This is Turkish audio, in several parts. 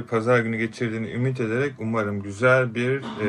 pazar günü geçirdiğini ümit ederek umarım güzel bir e,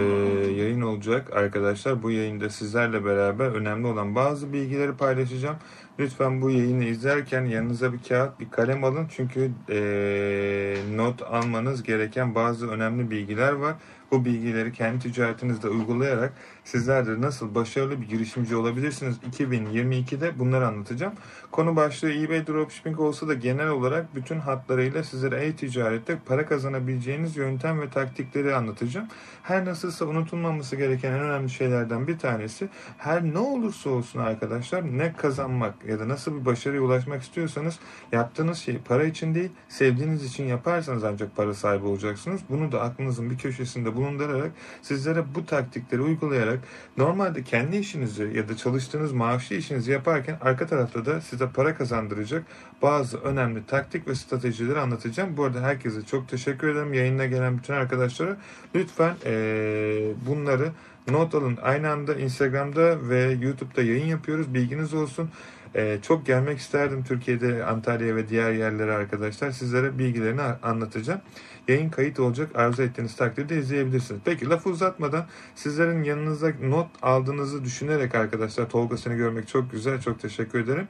yayın olacak arkadaşlar. Bu yayında sizlerle beraber önemli olan bazı bilgileri paylaşacağım. Lütfen bu yayını izlerken yanınıza bir kağıt, bir kalem alın. Çünkü e, not almanız gereken bazı önemli bilgiler var. Bu bilgileri kendi ticaretinizde uygulayarak sizler de nasıl başarılı bir girişimci olabilirsiniz 2022'de bunları anlatacağım. Konu başlığı eBay Dropshipping olsa da genel olarak bütün hatlarıyla sizlere e-ticarette para kazanabileceğiniz yöntem ve taktikleri anlatacağım. Her nasılsa unutulmaması gereken en önemli şeylerden bir tanesi her ne olursa olsun arkadaşlar ne kazanmak ya da nasıl bir başarıya ulaşmak istiyorsanız yaptığınız şey para için değil sevdiğiniz için yaparsanız ancak para sahibi olacaksınız. Bunu da aklınızın bir köşesinde bulundurarak sizlere bu taktikleri uygulayarak normalde kendi işinizi ya da çalıştığınız maaşlı işinizi yaparken arka tarafta da size para kazandıracak bazı önemli taktik ve stratejileri anlatacağım. Bu arada herkese çok teşekkür ederim. Yayına gelen bütün arkadaşlara lütfen ee, bunları not alın. Aynı anda Instagram'da ve YouTube'da yayın yapıyoruz. Bilginiz olsun. Ee, çok gelmek isterdim Türkiye'de, Antalya ve diğer yerlere arkadaşlar. Sizlere bilgilerini anlatacağım. Yayın kayıt olacak. Arzu ettiğiniz takdirde izleyebilirsiniz. Peki lafı uzatmadan sizlerin yanınıza not aldığınızı düşünerek arkadaşlar Tolga seni görmek çok güzel. Çok teşekkür ederim.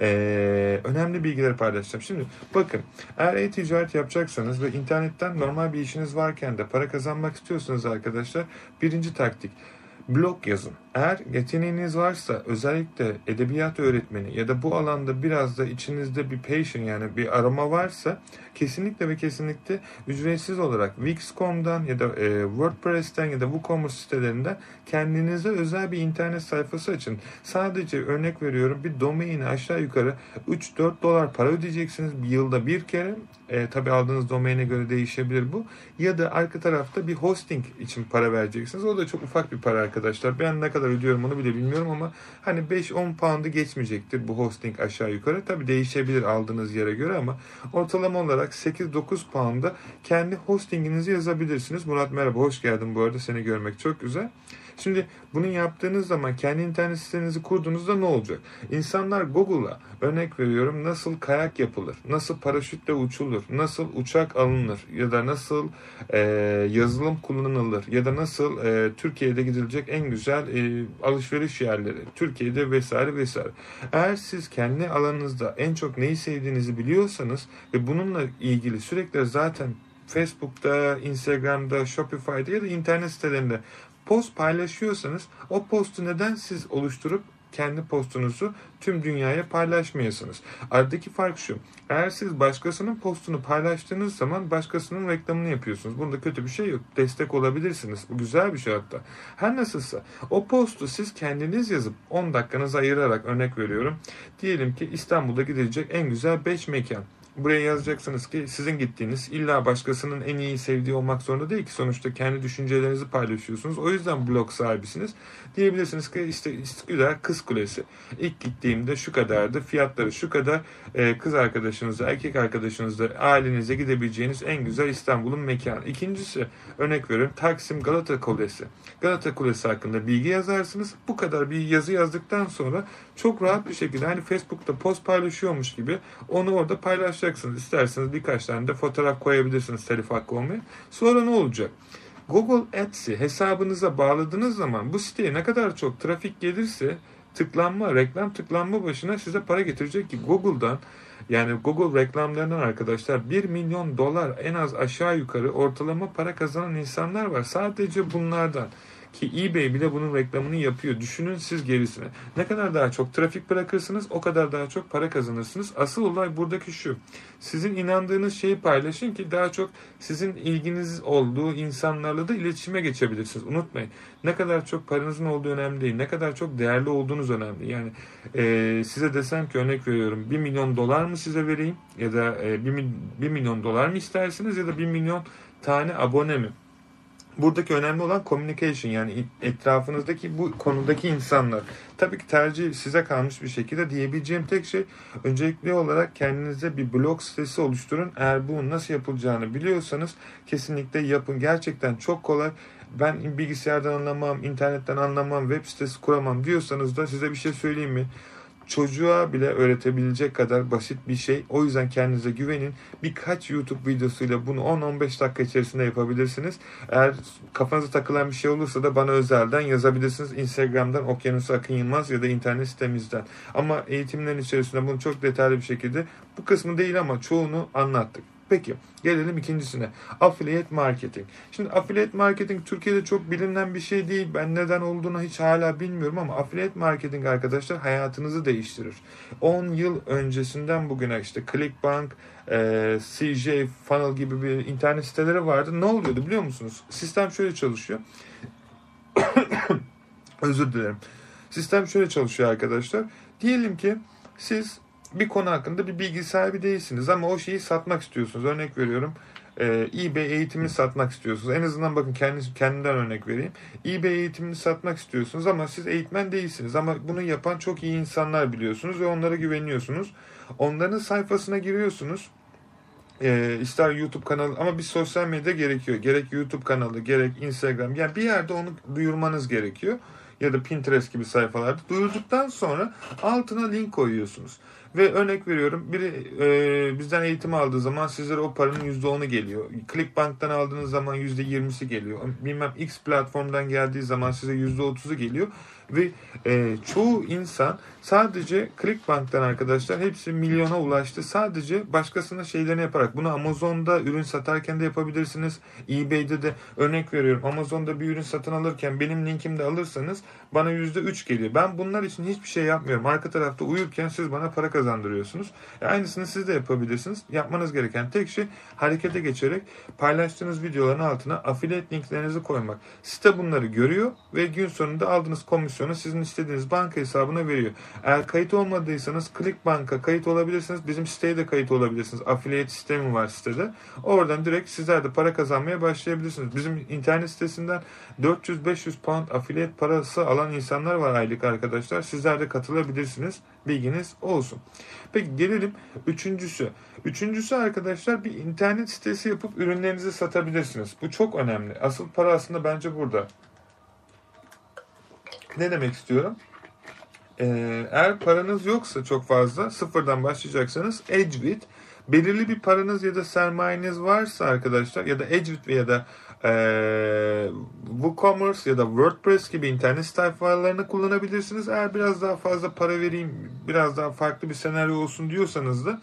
Ee, önemli bilgileri paylaşacağım. Şimdi bakın eğer e-ticaret yapacaksanız ve internetten normal bir işiniz varken de para kazanmak istiyorsanız arkadaşlar birinci taktik blog yazın. Eğer yeteneğiniz varsa özellikle edebiyat öğretmeni ya da bu alanda biraz da içinizde bir passion yani bir arama varsa kesinlikle ve kesinlikle ücretsiz olarak Wix.com'dan ya da e, WordPress'ten ya da WooCommerce sitelerinden kendinize özel bir internet sayfası açın. Sadece örnek veriyorum bir domaini aşağı yukarı 3-4 dolar para ödeyeceksiniz bir yılda bir kere. E, tabi aldığınız domaine göre değişebilir bu. Ya da arka tarafta bir hosting için para vereceksiniz. O da çok ufak bir para arkadaşlar. Ben ne kadar ödüyorum onu bile bilmiyorum ama hani 5-10 pound'ı geçmeyecektir bu hosting aşağı yukarı. Tabi değişebilir aldığınız yere göre ama ortalama olarak 8-9 pound'a kendi hostinginizi yazabilirsiniz. Murat merhaba hoş geldin bu arada seni görmek çok güzel. Şimdi bunu yaptığınız zaman kendi internet sitenizi kurduğunuzda ne olacak? İnsanlar Google'a örnek veriyorum nasıl kayak yapılır, nasıl paraşütle uçulur, nasıl uçak alınır ya da nasıl e, yazılım kullanılır ya da nasıl e, Türkiye'de gidilecek en güzel e, alışveriş yerleri, Türkiye'de vesaire vesaire. Eğer siz kendi alanınızda en çok neyi sevdiğinizi biliyorsanız ve bununla ilgili sürekli zaten Facebook'ta, Instagram'da, Shopify'da ya da internet sitelerinde post paylaşıyorsanız o postu neden siz oluşturup kendi postunuzu tüm dünyaya paylaşmayasınız. Aradaki fark şu. Eğer siz başkasının postunu paylaştığınız zaman başkasının reklamını yapıyorsunuz. Bunda kötü bir şey yok. Destek olabilirsiniz. Bu güzel bir şey hatta. Her nasılsa o postu siz kendiniz yazıp 10 dakikanızı ayırarak örnek veriyorum. Diyelim ki İstanbul'da gidilecek en güzel 5 mekan. Buraya yazacaksınız ki sizin gittiğiniz illa başkasının en iyi sevdiği olmak zorunda değil ki sonuçta kendi düşüncelerinizi paylaşıyorsunuz. O yüzden blog sahibisiniz. Diyebilirsiniz ki işte Üsküdar Kız Kulesi. İlk gittiğimde şu kadardı. Fiyatları şu kadar. Ee, kız arkadaşınızla, erkek arkadaşınızla, ailenize gidebileceğiniz en güzel İstanbul'un mekanı. İkincisi örnek veriyorum Taksim Galata Kulesi. Galata Kulesi hakkında bilgi yazarsınız. Bu kadar bir yazı yazdıktan sonra çok rahat bir şekilde hani Facebook'ta post paylaşıyormuş gibi onu orada paylaşacaksınız. İsterseniz birkaç tane de fotoğraf koyabilirsiniz telif hakkı olmaya. Sonra ne olacak? Google Ads'i hesabınıza bağladığınız zaman bu siteye ne kadar çok trafik gelirse tıklanma, reklam tıklanma başına size para getirecek ki Google'dan yani Google reklamlarından arkadaşlar 1 milyon dolar en az aşağı yukarı ortalama para kazanan insanlar var. Sadece bunlardan. Ki eBay bile bunun reklamını yapıyor. Düşünün siz gerisine. Ne kadar daha çok trafik bırakırsınız o kadar daha çok para kazanırsınız. Asıl olay buradaki şu. Sizin inandığınız şeyi paylaşın ki daha çok sizin ilginiz olduğu insanlarla da iletişime geçebilirsiniz. Unutmayın. Ne kadar çok paranızın olduğu önemli değil. Ne kadar çok değerli olduğunuz önemli. Yani e, size desem ki örnek veriyorum 1 milyon dolar mı size vereyim ya da e, 1, 1 milyon dolar mı istersiniz ya da 1 milyon tane abone mi? Buradaki önemli olan communication yani etrafınızdaki bu konudaki insanlar. Tabii ki tercih size kalmış bir şekilde diyebileceğim tek şey öncelikli olarak kendinize bir blog sitesi oluşturun. Eğer bu nasıl yapılacağını biliyorsanız kesinlikle yapın. Gerçekten çok kolay. Ben bilgisayardan anlamam, internetten anlamam, web sitesi kuramam diyorsanız da size bir şey söyleyeyim mi? Çocuğa bile öğretebilecek kadar basit bir şey. O yüzden kendinize güvenin. Birkaç YouTube videosuyla bunu 10-15 dakika içerisinde yapabilirsiniz. Eğer kafanıza takılan bir şey olursa da bana özelden yazabilirsiniz. Instagram'dan Okyanus Akın Yılmaz ya da internet sitemizden. Ama eğitimlerin içerisinde bunu çok detaylı bir şekilde bu kısmı değil ama çoğunu anlattık. Peki gelelim ikincisine. Affiliate marketing. Şimdi affiliate marketing Türkiye'de çok bilinen bir şey değil. Ben neden olduğunu hiç hala bilmiyorum ama affiliate marketing arkadaşlar hayatınızı değiştirir. 10 yıl öncesinden bugüne işte Clickbank, e, CJ, Funnel gibi bir internet siteleri vardı. Ne oluyordu biliyor musunuz? Sistem şöyle çalışıyor. Özür dilerim. Sistem şöyle çalışıyor arkadaşlar. Diyelim ki siz bir konu hakkında bir bilgi sahibi değilsiniz ama o şeyi satmak istiyorsunuz. Örnek veriyorum e, eBay eğitimini satmak istiyorsunuz. En azından bakın kendiniz, kendimden örnek vereyim. eBay eğitimini satmak istiyorsunuz ama siz eğitmen değilsiniz. Ama bunu yapan çok iyi insanlar biliyorsunuz ve onlara güveniyorsunuz. Onların sayfasına giriyorsunuz. E, ister YouTube kanalı ama bir sosyal medya gerekiyor. Gerek YouTube kanalı gerek Instagram. Yani bir yerde onu duyurmanız gerekiyor. Ya da Pinterest gibi sayfalarda. Duyurduktan sonra altına link koyuyorsunuz. Ve örnek veriyorum biri e, bizden eğitim aldığı zaman sizlere o paranın %10'u geliyor. Clickbank'tan aldığınız zaman %20'si geliyor. Bilmem X platformdan geldiği zaman size %30'u geliyor. Ve e, çoğu insan sadece Clickbank'tan arkadaşlar hepsi milyona ulaştı. Sadece başkasına şeylerini yaparak. Bunu Amazon'da ürün satarken de yapabilirsiniz. eBay'de de örnek veriyorum. Amazon'da bir ürün satın alırken benim linkimde alırsanız bana %3 geliyor. Ben bunlar için hiçbir şey yapmıyorum. Arka tarafta uyurken siz bana para kazandırıyorsunuz. E aynısını siz de yapabilirsiniz. Yapmanız gereken tek şey harekete geçerek paylaştığınız videoların altına affiliate linklerinizi koymak. Site bunları görüyor ve gün sonunda aldığınız komisyonu sizin istediğiniz banka hesabına veriyor. Eğer kayıt olmadıysanız Clickbank'a kayıt olabilirsiniz. Bizim siteye de kayıt olabilirsiniz. Affiliate sistemi var sitede. Oradan direkt sizler de para kazanmaya başlayabilirsiniz. Bizim internet sitesinden 400-500 pound affiliate parası alan insanlar var aylık arkadaşlar. Sizler de katılabilirsiniz. Bilginiz olsun. Peki gelelim üçüncüsü. Üçüncüsü arkadaşlar bir internet sitesi yapıp ürünlerinizi satabilirsiniz. Bu çok önemli. Asıl para aslında bence burada. Ne demek istiyorum? Ee, eğer paranız yoksa çok fazla sıfırdan başlayacaksanız Edgebit belirli bir paranız ya da sermayeniz varsa arkadaşlar ya da Edgebit ya da e, WooCommerce ya da WordPress gibi internet sayfalarını kullanabilirsiniz. Eğer biraz daha fazla para vereyim, biraz daha farklı bir senaryo olsun diyorsanız da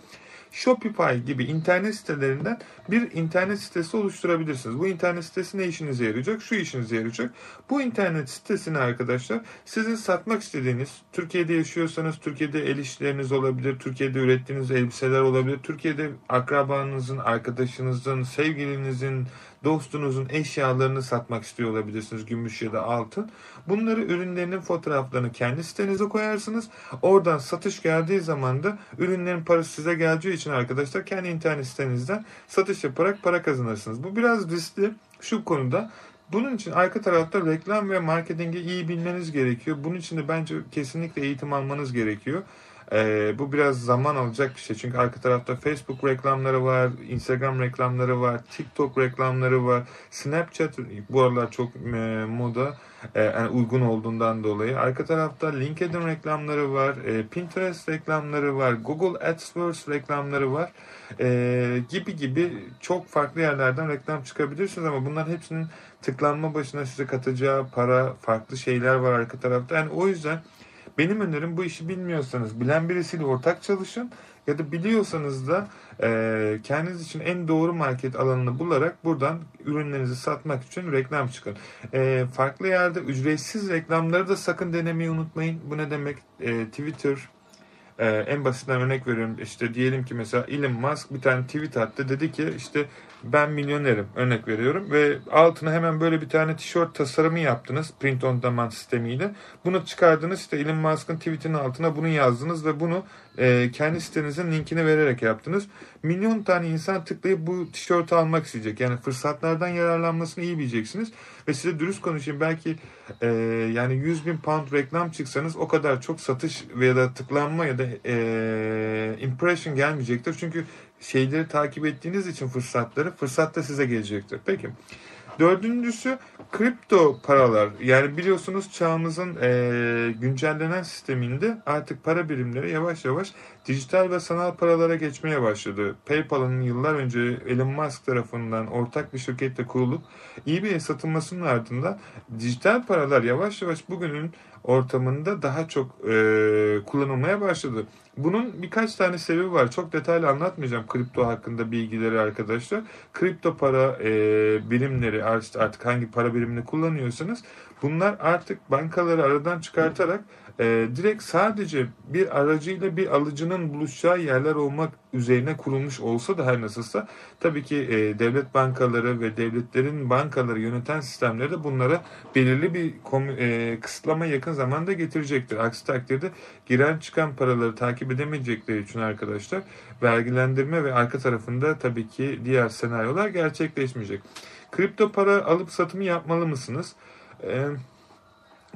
Shopify gibi internet sitelerinden bir internet sitesi oluşturabilirsiniz. Bu internet sitesi ne işinize yarayacak? Şu işinize yarayacak. Bu internet sitesini arkadaşlar sizin satmak istediğiniz, Türkiye'de yaşıyorsanız Türkiye'de el işleriniz olabilir, Türkiye'de ürettiğiniz elbiseler olabilir, Türkiye'de akrabanızın, arkadaşınızın, sevgilinizin, dostunuzun eşyalarını satmak istiyor olabilirsiniz gümüş ya da altın. Bunları ürünlerinin fotoğraflarını kendi sitenize koyarsınız. Oradan satış geldiği zaman da ürünlerin parası size geleceği için arkadaşlar kendi internet sitenizden satış yaparak para kazanırsınız. Bu biraz riskli şu konuda. Bunun için arka tarafta reklam ve marketingi iyi bilmeniz gerekiyor. Bunun için de bence kesinlikle eğitim almanız gerekiyor. Ee, bu biraz zaman alacak bir şey. Çünkü arka tarafta Facebook reklamları var, Instagram reklamları var, TikTok reklamları var, Snapchat bu aralar çok e, moda e, yani uygun olduğundan dolayı. Arka tarafta LinkedIn reklamları var, e, Pinterest reklamları var, Google AdWords reklamları var e, gibi gibi çok farklı yerlerden reklam çıkabilirsiniz ama bunların hepsinin tıklanma başına size katacağı para, farklı şeyler var arka tarafta. Yani o yüzden benim önerim bu işi bilmiyorsanız bilen birisiyle ortak çalışın ya da biliyorsanız da e, kendiniz için en doğru market alanını bularak buradan ürünlerinizi satmak için reklam çıkın. E, farklı yerde ücretsiz reklamları da sakın denemeyi unutmayın. Bu ne demek? E, Twitter, ee, en basitinden örnek veriyorum işte diyelim ki mesela Elon Musk bir tane tweet attı dedi ki işte ben milyonerim örnek veriyorum ve altına hemen böyle bir tane tişört tasarımı yaptınız print on demand sistemiyle. Bunu çıkardınız işte Elon Musk'ın tweetinin altına bunu yazdınız ve bunu e, kendi sitenizin linkini vererek yaptınız. Milyon tane insan tıklayıp bu tişörtü almak isteyecek. Yani fırsatlardan yararlanmasını iyi bileceksiniz. Ve size dürüst konuşayım belki e, yani 100 bin pound reklam çıksanız o kadar çok satış veya da tıklanma ya da e, impression gelmeyecektir. Çünkü şeyleri takip ettiğiniz için fırsatları fırsat da size gelecektir. Peki Dördüncüsü kripto paralar. Yani biliyorsunuz çağımızın e, güncellenen sisteminde artık para birimleri yavaş yavaş dijital ve sanal paralara geçmeye başladı. PayPal'ın yıllar önce Elon Musk tarafından ortak bir şirkette kurulup eBay'e satılmasının ardından dijital paralar yavaş yavaş bugünün ortamında daha çok e, kullanılmaya başladı. Bunun birkaç tane sebebi var. Çok detaylı anlatmayacağım kripto hakkında bilgileri arkadaşlar. Kripto para e, birimleri artık hangi para birimini kullanıyorsanız bunlar artık bankaları aradan çıkartarak e, direkt sadece bir aracıyla bir alıcının buluşacağı yerler olmak üzerine kurulmuş olsa da her nasılsa tabii ki e, devlet bankaları ve devletlerin bankaları yöneten sistemleri de bunlara belirli bir e, kısıtlama yakın zamanda getirecektir. Aksi takdirde giren çıkan paraları takip edemeyecekleri için arkadaşlar vergilendirme ve arka tarafında tabii ki diğer senaryolar gerçekleşmeyecek. Kripto para alıp satımı yapmalı mısınız? Eee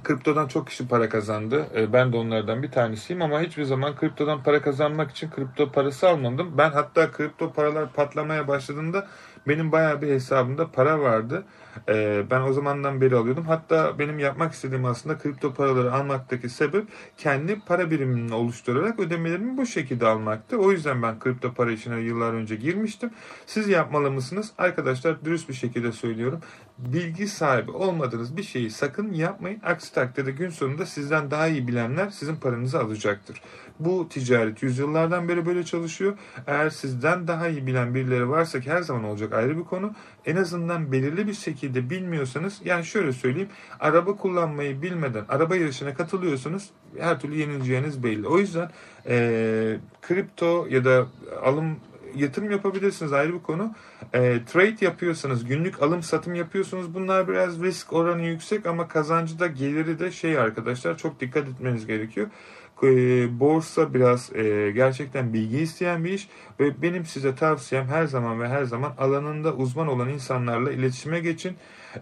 Kriptodan çok kişi para kazandı. E, ben de onlardan bir tanesiyim ama hiçbir zaman kriptodan para kazanmak için kripto parası almadım. Ben hatta kripto paralar patlamaya başladığında benim bayağı bir hesabımda para vardı. Ee, ben o zamandan beri alıyordum. Hatta benim yapmak istediğim aslında kripto paraları almaktaki sebep kendi para birimini oluşturarak ödemelerimi bu şekilde almaktı. O yüzden ben kripto para işine yıllar önce girmiştim. Siz yapmalı mısınız? Arkadaşlar dürüst bir şekilde söylüyorum. Bilgi sahibi olmadığınız bir şeyi sakın yapmayın. Aksi takdirde gün sonunda sizden daha iyi bilenler sizin paranızı alacaktır. Bu ticaret yüzyıllardan beri böyle çalışıyor. Eğer sizden daha iyi bilen birileri varsa ki her zaman olacak ayrı bir konu. En azından belirli bir şekilde bilmiyorsanız yani şöyle söyleyeyim. Araba kullanmayı bilmeden araba yarışına katılıyorsanız her türlü yenileceğiniz belli. O yüzden e, kripto ya da alım yatırım yapabilirsiniz ayrı bir konu. E, trade yapıyorsanız, günlük alım satım yapıyorsunuz. Bunlar biraz risk oranı yüksek ama kazancı da geliri de şey arkadaşlar çok dikkat etmeniz gerekiyor. E, borsa biraz e, gerçekten bilgi isteyen bir iş ve benim size tavsiyem her zaman ve her zaman alanında uzman olan insanlarla iletişime geçin.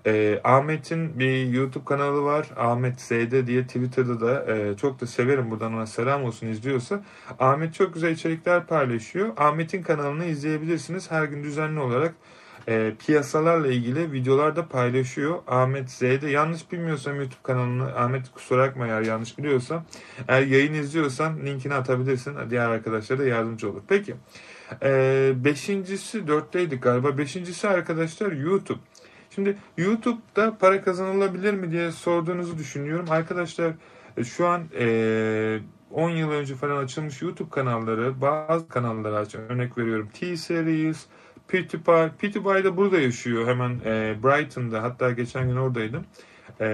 E, Ahmet'in bir YouTube kanalı var. Ahmet Z'de diye Twitter'da da e, çok da severim buradan ona selam olsun izliyorsa. Ahmet çok güzel içerikler paylaşıyor. Ahmet'in kanalını izleyebilirsiniz. Her gün düzenli olarak e, piyasalarla ilgili videolarda paylaşıyor. Ahmet Z'de yanlış bilmiyorsam YouTube kanalını Ahmet kusura bakma eğer yanlış biliyorsam. Eğer yayın izliyorsan linkini atabilirsin. Diğer arkadaşlara da yardımcı olur. Peki. E, beşincisi dörtteydik galiba. Beşincisi arkadaşlar YouTube. Şimdi YouTube'da para kazanılabilir mi diye sorduğunuzu düşünüyorum. Arkadaşlar e, şu an e, 10 yıl önce falan açılmış YouTube kanalları, bazı kanallar aç. Örnek veriyorum T-Series, PewDiePie. PewDiePie de burada yaşıyor hemen e, Brighton'da. Hatta geçen gün oradaydım. E,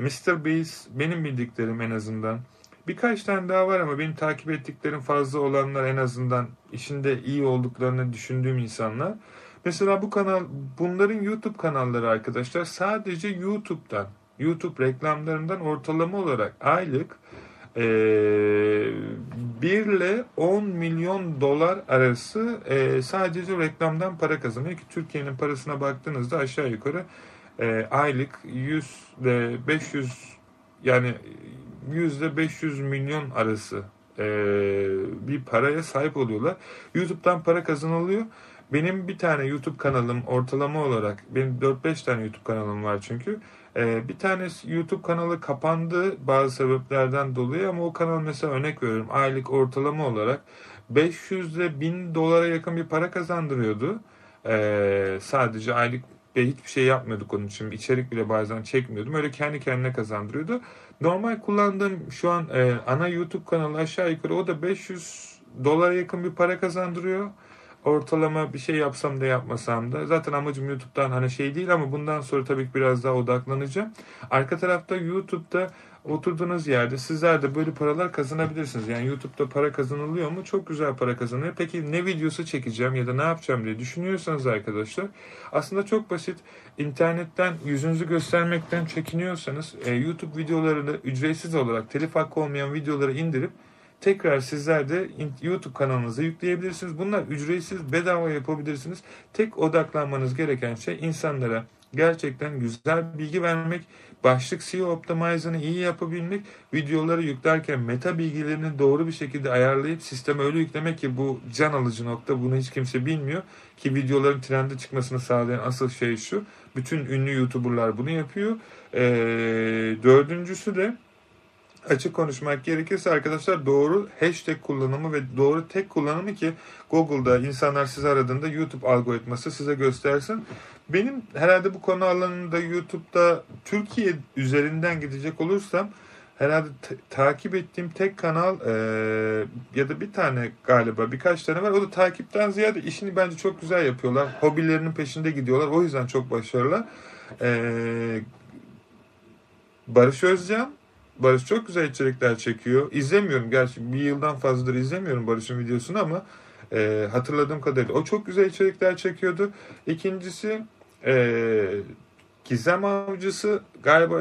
Mr. Beast benim bildiklerim en azından. Birkaç tane daha var ama benim takip ettiklerim fazla olanlar en azından işinde iyi olduklarını düşündüğüm insanlar. Mesela bu kanal, bunların YouTube kanalları arkadaşlar sadece YouTube'dan, YouTube reklamlarından ortalama olarak aylık e, 1 ile 10 milyon dolar arası e, sadece reklamdan para kazanıyor ki Türkiye'nin parasına baktığınızda aşağı yukarı e, aylık 100 ile 500 yani 100 ile 500 milyon arası e, bir paraya sahip oluyorlar. YouTube'dan para kazanılıyor. Benim bir tane YouTube kanalım ortalama olarak, benim 4-5 tane YouTube kanalım var çünkü. Ee, bir tane YouTube kanalı kapandı bazı sebeplerden dolayı ama o kanal mesela örnek veriyorum aylık ortalama olarak 500 ile 1000 dolara yakın bir para kazandırıyordu. Ee, sadece aylık ve hiçbir şey yapmıyorduk onun için. içerik bile bazen çekmiyordum. Öyle kendi kendine kazandırıyordu. Normal kullandığım şu an e, ana YouTube kanalı aşağı yukarı o da 500 dolara yakın bir para kazandırıyor ortalama bir şey yapsam da yapmasam da zaten amacım YouTube'dan hani şey değil ama bundan sonra tabii ki biraz daha odaklanacağım. Arka tarafta YouTube'da oturduğunuz yerde sizler de böyle paralar kazanabilirsiniz. Yani YouTube'da para kazanılıyor mu? Çok güzel para kazanıyor. Peki ne videosu çekeceğim ya da ne yapacağım diye düşünüyorsanız arkadaşlar aslında çok basit. İnternetten yüzünüzü göstermekten çekiniyorsanız e, YouTube videolarını ücretsiz olarak telif hakkı olmayan videoları indirip tekrar sizler de YouTube kanalınıza yükleyebilirsiniz. Bunlar ücretsiz, bedava yapabilirsiniz. Tek odaklanmanız gereken şey insanlara gerçekten güzel bilgi vermek, başlık SEO optimizını iyi yapabilmek, videoları yüklerken meta bilgilerini doğru bir şekilde ayarlayıp sisteme öyle yüklemek ki bu can alıcı nokta bunu hiç kimse bilmiyor ki videoların trende çıkmasını sağlayan asıl şey şu. Bütün ünlü YouTuber'lar bunu yapıyor. Ee, dördüncüsü de açık konuşmak gerekirse arkadaşlar doğru hashtag kullanımı ve doğru tek kullanımı ki Google'da insanlar sizi aradığında YouTube algoritması size göstersin. Benim herhalde bu konu alanında YouTube'da Türkiye üzerinden gidecek olursam herhalde takip ettiğim tek kanal e, ya da bir tane galiba birkaç tane var. O da takipten ziyade işini bence çok güzel yapıyorlar. Hobilerinin peşinde gidiyorlar. O yüzden çok başarılı. E, Barış Özcan Barış çok güzel içerikler çekiyor. İzlemiyorum gerçi bir yıldan fazladır izlemiyorum Barış'ın videosunu ama e, hatırladığım kadarıyla o çok güzel içerikler çekiyordu. İkincisi e, Gizem Avcısı galiba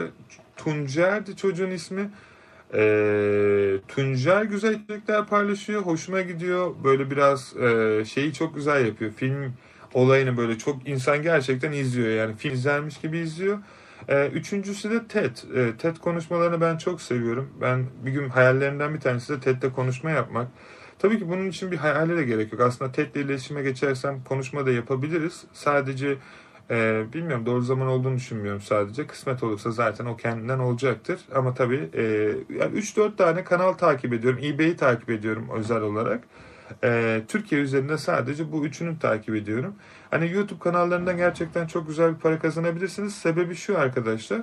Tuncer'di çocuğun ismi. E, Tuncer güzel içerikler paylaşıyor. Hoşuma gidiyor. Böyle biraz e, şeyi çok güzel yapıyor. Film olayını böyle çok insan gerçekten izliyor. Yani film izlermiş gibi izliyor. E, üçüncüsü de TED. E, TED konuşmalarını ben çok seviyorum. Ben bir gün hayallerimden bir tanesi de TED'de konuşma yapmak. Tabii ki bunun için bir hayale de gerek yok. Aslında TED'le iletişime geçersem konuşma da yapabiliriz. Sadece e, bilmiyorum doğru zaman olduğunu düşünmüyorum sadece. Kısmet olursa zaten o kendinden olacaktır. Ama tabii e, yani 3-4 tane kanal takip ediyorum. eBay'i takip ediyorum özel olarak. E, Türkiye üzerinde sadece bu üçünü takip ediyorum. Hani YouTube kanallarından gerçekten çok güzel bir para kazanabilirsiniz. Sebebi şu arkadaşlar.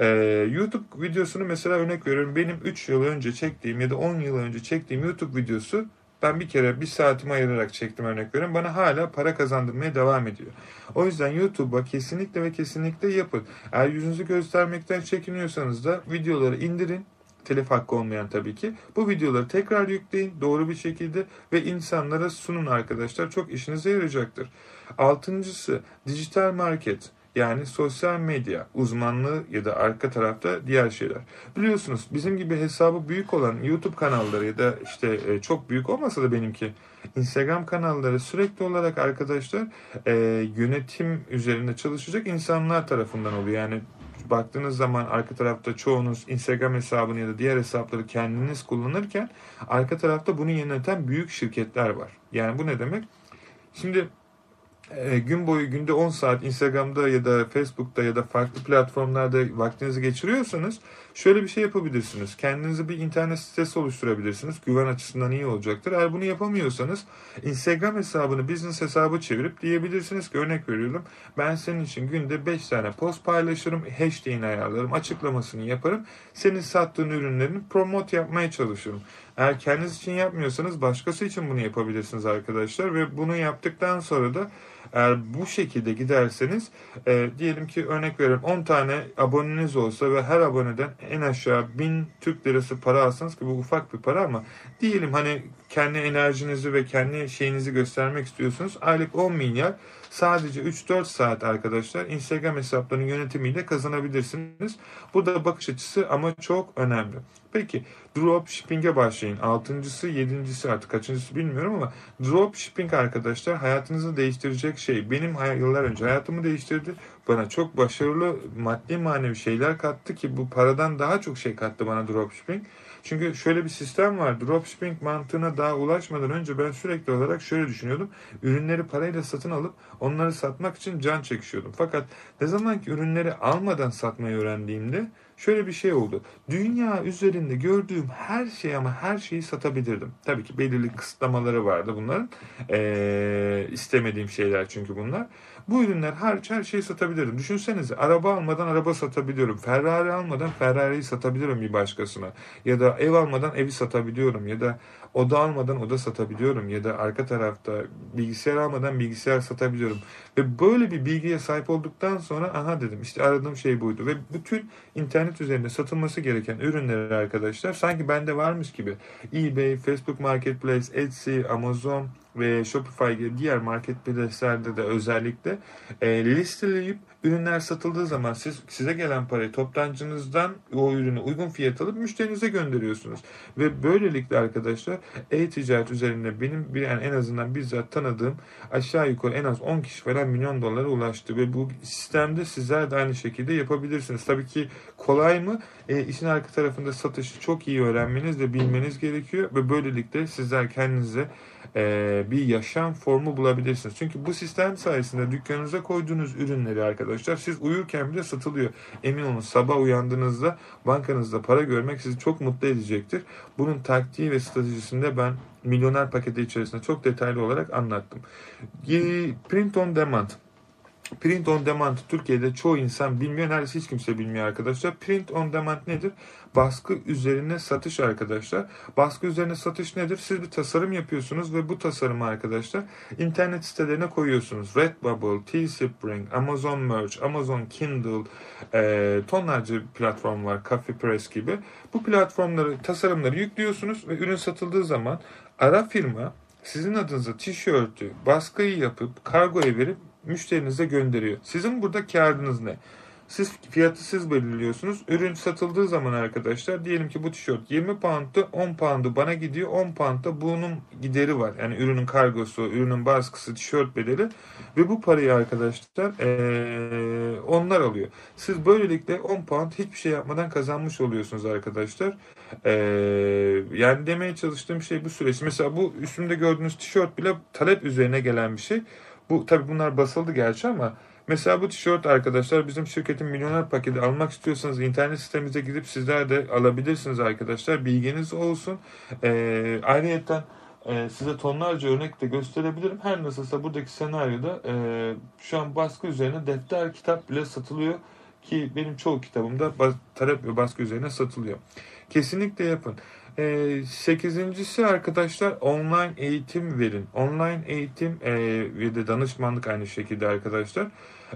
Ee, YouTube videosunu mesela örnek veriyorum. Benim 3 yıl önce çektiğim ya da 10 yıl önce çektiğim YouTube videosu ben bir kere bir saatimi ayırarak çektim örnek veriyorum. Bana hala para kazandırmaya devam ediyor. O yüzden YouTube'a kesinlikle ve kesinlikle yapın. Eğer yüzünüzü göstermekten çekiniyorsanız da videoları indirin telif hakkı olmayan tabii ki. Bu videoları tekrar yükleyin doğru bir şekilde ve insanlara sunun arkadaşlar. Çok işinize yarayacaktır. Altıncısı dijital market. Yani sosyal medya uzmanlığı ya da arka tarafta diğer şeyler. Biliyorsunuz bizim gibi hesabı büyük olan YouTube kanalları ya da işte e, çok büyük olmasa da benimki Instagram kanalları sürekli olarak arkadaşlar e, yönetim üzerinde çalışacak insanlar tarafından oluyor. Yani baktığınız zaman arka tarafta çoğunuz Instagram hesabını ya da diğer hesapları kendiniz kullanırken arka tarafta bunu yöneten büyük şirketler var. Yani bu ne demek? Şimdi e, gün boyu günde 10 saat Instagram'da ya da Facebook'ta ya da farklı platformlarda vaktinizi geçiriyorsanız şöyle bir şey yapabilirsiniz. Kendinize bir internet sitesi oluşturabilirsiniz. Güven açısından iyi olacaktır. Eğer bunu yapamıyorsanız Instagram hesabını business hesabı çevirip diyebilirsiniz ki örnek veriyorum. Ben senin için günde 5 tane post paylaşırım. Hashtag'ini ayarlarım. Açıklamasını yaparım. Senin sattığın ürünlerini promote yapmaya çalışırım. Eğer kendiniz için yapmıyorsanız başkası için bunu yapabilirsiniz arkadaşlar. Ve bunu yaptıktan sonra da eğer bu şekilde giderseniz e, diyelim ki örnek veriyorum 10 tane aboneniz olsa ve her aboneden en aşağı 1000 Türk lirası para alsanız ki bu ufak bir para ama diyelim hani kendi enerjinizi ve kendi şeyinizi göstermek istiyorsunuz. Aylık 10 milyar sadece 3-4 saat arkadaşlar Instagram hesaplarının yönetimiyle kazanabilirsiniz. Bu da bakış açısı ama çok önemli. Peki dropshipping'e başlayın. Altıncısı, yedincisi artık kaçıncısı bilmiyorum ama dropshipping arkadaşlar hayatınızı değiştirecek şey. Benim yıllar önce hayatımı değiştirdi. Bana çok başarılı maddi manevi şeyler kattı ki bu paradan daha çok şey kattı bana dropshipping. Çünkü şöyle bir sistem var. Dropshipping mantığına daha ulaşmadan önce ben sürekli olarak şöyle düşünüyordum. Ürünleri parayla satın alıp onları satmak için can çekişiyordum. Fakat ne zaman ki ürünleri almadan satmayı öğrendiğimde şöyle bir şey oldu. Dünya üzerinde gördüğüm her şey ama her şeyi satabilirdim. Tabii ki belirli kısıtlamaları vardı bunların. Ee, istemediğim şeyler çünkü bunlar. Bu ürünler hariç her şeyi satabilirim. Düşünsenize araba almadan araba satabiliyorum. Ferrari almadan Ferrari'yi satabilirim bir başkasına. Ya da ev almadan evi satabiliyorum. Ya da oda almadan oda satabiliyorum. Ya da arka tarafta bilgisayar almadan bilgisayar satabiliyorum. Ve böyle bir bilgiye sahip olduktan sonra aha dedim işte aradığım şey buydu. Ve bütün internet üzerinde satılması gereken ürünleri arkadaşlar sanki bende varmış gibi eBay, Facebook Marketplace, Etsy, Amazon, ve Shopify gibi diğer marketplace'lerde de özellikle e, listeleyip ürünler satıldığı zaman siz size gelen parayı toptancınızdan o ürünü uygun fiyat alıp müşterinize gönderiyorsunuz. Ve böylelikle arkadaşlar e-ticaret üzerinde benim bir yani en azından bizzat tanıdığım aşağı yukarı en az 10 kişi falan milyon dolara ulaştı ve bu sistemde sizler de aynı şekilde yapabilirsiniz. Tabii ki kolay mı? E, işin arka tarafında satışı çok iyi öğrenmeniz ve bilmeniz gerekiyor ve böylelikle sizler kendinize e, bir yaşam formu bulabilirsiniz. Çünkü bu sistem sayesinde dükkanınıza koyduğunuz ürünleri arkadaşlar siz uyurken bile satılıyor. Emin olun sabah uyandığınızda bankanızda para görmek sizi çok mutlu edecektir. Bunun taktiği ve stratejisinde ben milyoner paketi içerisinde çok detaylı olarak anlattım. Print on demand. Print on demand Türkiye'de çoğu insan bilmiyor. Neredeyse hiç kimse bilmiyor arkadaşlar. Print on demand nedir? Baskı üzerine satış arkadaşlar. Baskı üzerine satış nedir? Siz bir tasarım yapıyorsunuz ve bu tasarımı arkadaşlar internet sitelerine koyuyorsunuz. Redbubble, Teespring, Amazon Merch, Amazon Kindle, e, tonlarca platform var. Coffee Press gibi. Bu platformları, tasarımları yüklüyorsunuz ve ürün satıldığı zaman ara firma sizin adınıza tişörtü, baskıyı yapıp kargoya verip müşterinize gönderiyor. Sizin burada kârınız ne? Siz fiyatı siz belirliyorsunuz. Ürün satıldığı zaman arkadaşlar diyelim ki bu tişört 20 pound'da 10 pound'u bana gidiyor. 10 pound'da bunun gideri var. Yani ürünün kargosu, ürünün baskısı, tişört bedeli ve bu parayı arkadaşlar ee, onlar alıyor. Siz böylelikle 10 pound hiçbir şey yapmadan kazanmış oluyorsunuz arkadaşlar. Ee, yani demeye çalıştığım şey bu süreç. Mesela bu üstümde gördüğünüz tişört bile talep üzerine gelen bir şey. Bu tabi bunlar basıldı gerçi ama mesela bu tişört arkadaşlar bizim şirketin milyoner paketi almak istiyorsanız internet sitemize gidip sizler de alabilirsiniz arkadaşlar. Bilginiz olsun. Ee, ayrıyeten e, size tonlarca örnek de gösterebilirim. Her nasılsa buradaki senaryoda e, şu an baskı üzerine defter, kitap bile satılıyor ki benim çoğu kitabımda talep ve baskı üzerine satılıyor. Kesinlikle yapın. E, sekizincisi arkadaşlar online eğitim verin. Online eğitim e, ve de danışmanlık aynı şekilde arkadaşlar.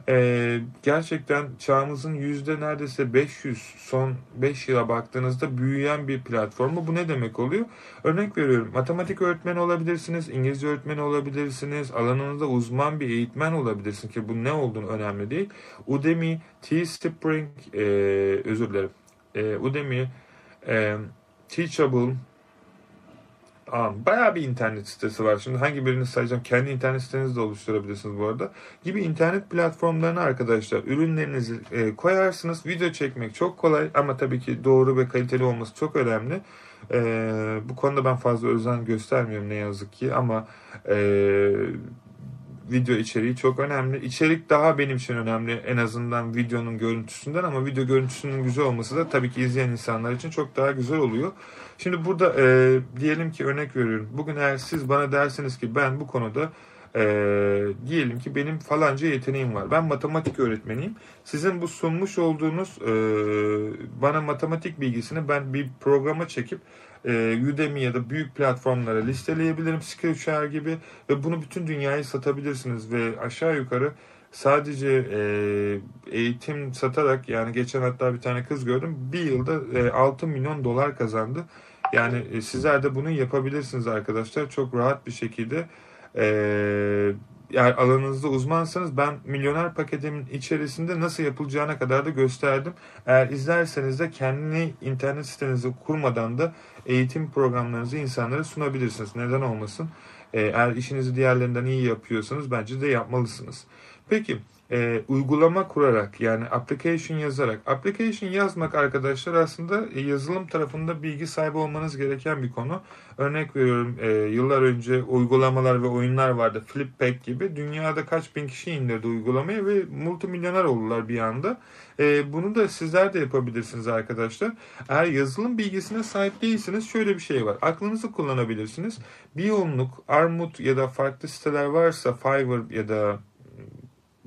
E, gerçekten çağımızın yüzde neredeyse 500 son 5 yıla baktığınızda büyüyen bir platformu. Bu ne demek oluyor? Örnek veriyorum. Matematik öğretmeni olabilirsiniz, İngilizce öğretmeni olabilirsiniz, alanınızda uzman bir eğitmen olabilirsiniz ki bu ne olduğunu önemli değil. Udemy, Teespring, e, özür dilerim. E, Udemy, e, Teachable bayağı bir internet sitesi var. Şimdi hangi birini sayacağım? Kendi internet sitenizi de oluşturabilirsiniz bu arada. Gibi internet platformlarına arkadaşlar ürünlerinizi e, koyarsınız. Video çekmek çok kolay ama tabii ki doğru ve kaliteli olması çok önemli. E, bu konuda ben fazla özen göstermiyorum ne yazık ki ama e, video içeriği çok önemli. İçerik daha benim için önemli en azından videonun görüntüsünden ama video görüntüsünün güzel olması da tabii ki izleyen insanlar için çok daha güzel oluyor. Şimdi burada e, diyelim ki örnek veriyorum. Bugün eğer siz bana dersiniz ki ben bu konuda e, diyelim ki benim falanca yeteneğim var. Ben matematik öğretmeniyim. Sizin bu sunmuş olduğunuz e, bana matematik bilgisini ben bir programa çekip e, Udemy ya da büyük platformlara listeleyebilirim. Skillshare gibi ve bunu bütün dünyaya satabilirsiniz ve aşağı yukarı sadece e, eğitim satarak yani geçen hatta bir tane kız gördüm bir yılda e, 6 milyon dolar kazandı. Yani e, sizler de bunu yapabilirsiniz arkadaşlar çok rahat bir şekilde. E, eğer alanınızda uzmansanız ben milyoner paketimin içerisinde nasıl yapılacağına kadar da gösterdim. Eğer izlerseniz de kendi internet sitenizi kurmadan da eğitim programlarınızı insanlara sunabilirsiniz. Neden olmasın? Eğer işinizi diğerlerinden iyi yapıyorsanız bence de yapmalısınız. Peki e, uygulama kurarak yani application yazarak application yazmak arkadaşlar aslında e, yazılım tarafında bilgi sahibi olmanız gereken bir konu. Örnek veriyorum e, yıllar önce uygulamalar ve oyunlar vardı Flippak gibi dünyada kaç bin kişi indirdi uygulamayı ve multimilyoner oldular bir anda. E, bunu da sizler de yapabilirsiniz arkadaşlar. Eğer yazılım bilgisine sahip değilseniz şöyle bir şey var. Aklınızı kullanabilirsiniz. Bir yoğunluk, Armut ya da farklı siteler varsa Fiverr ya da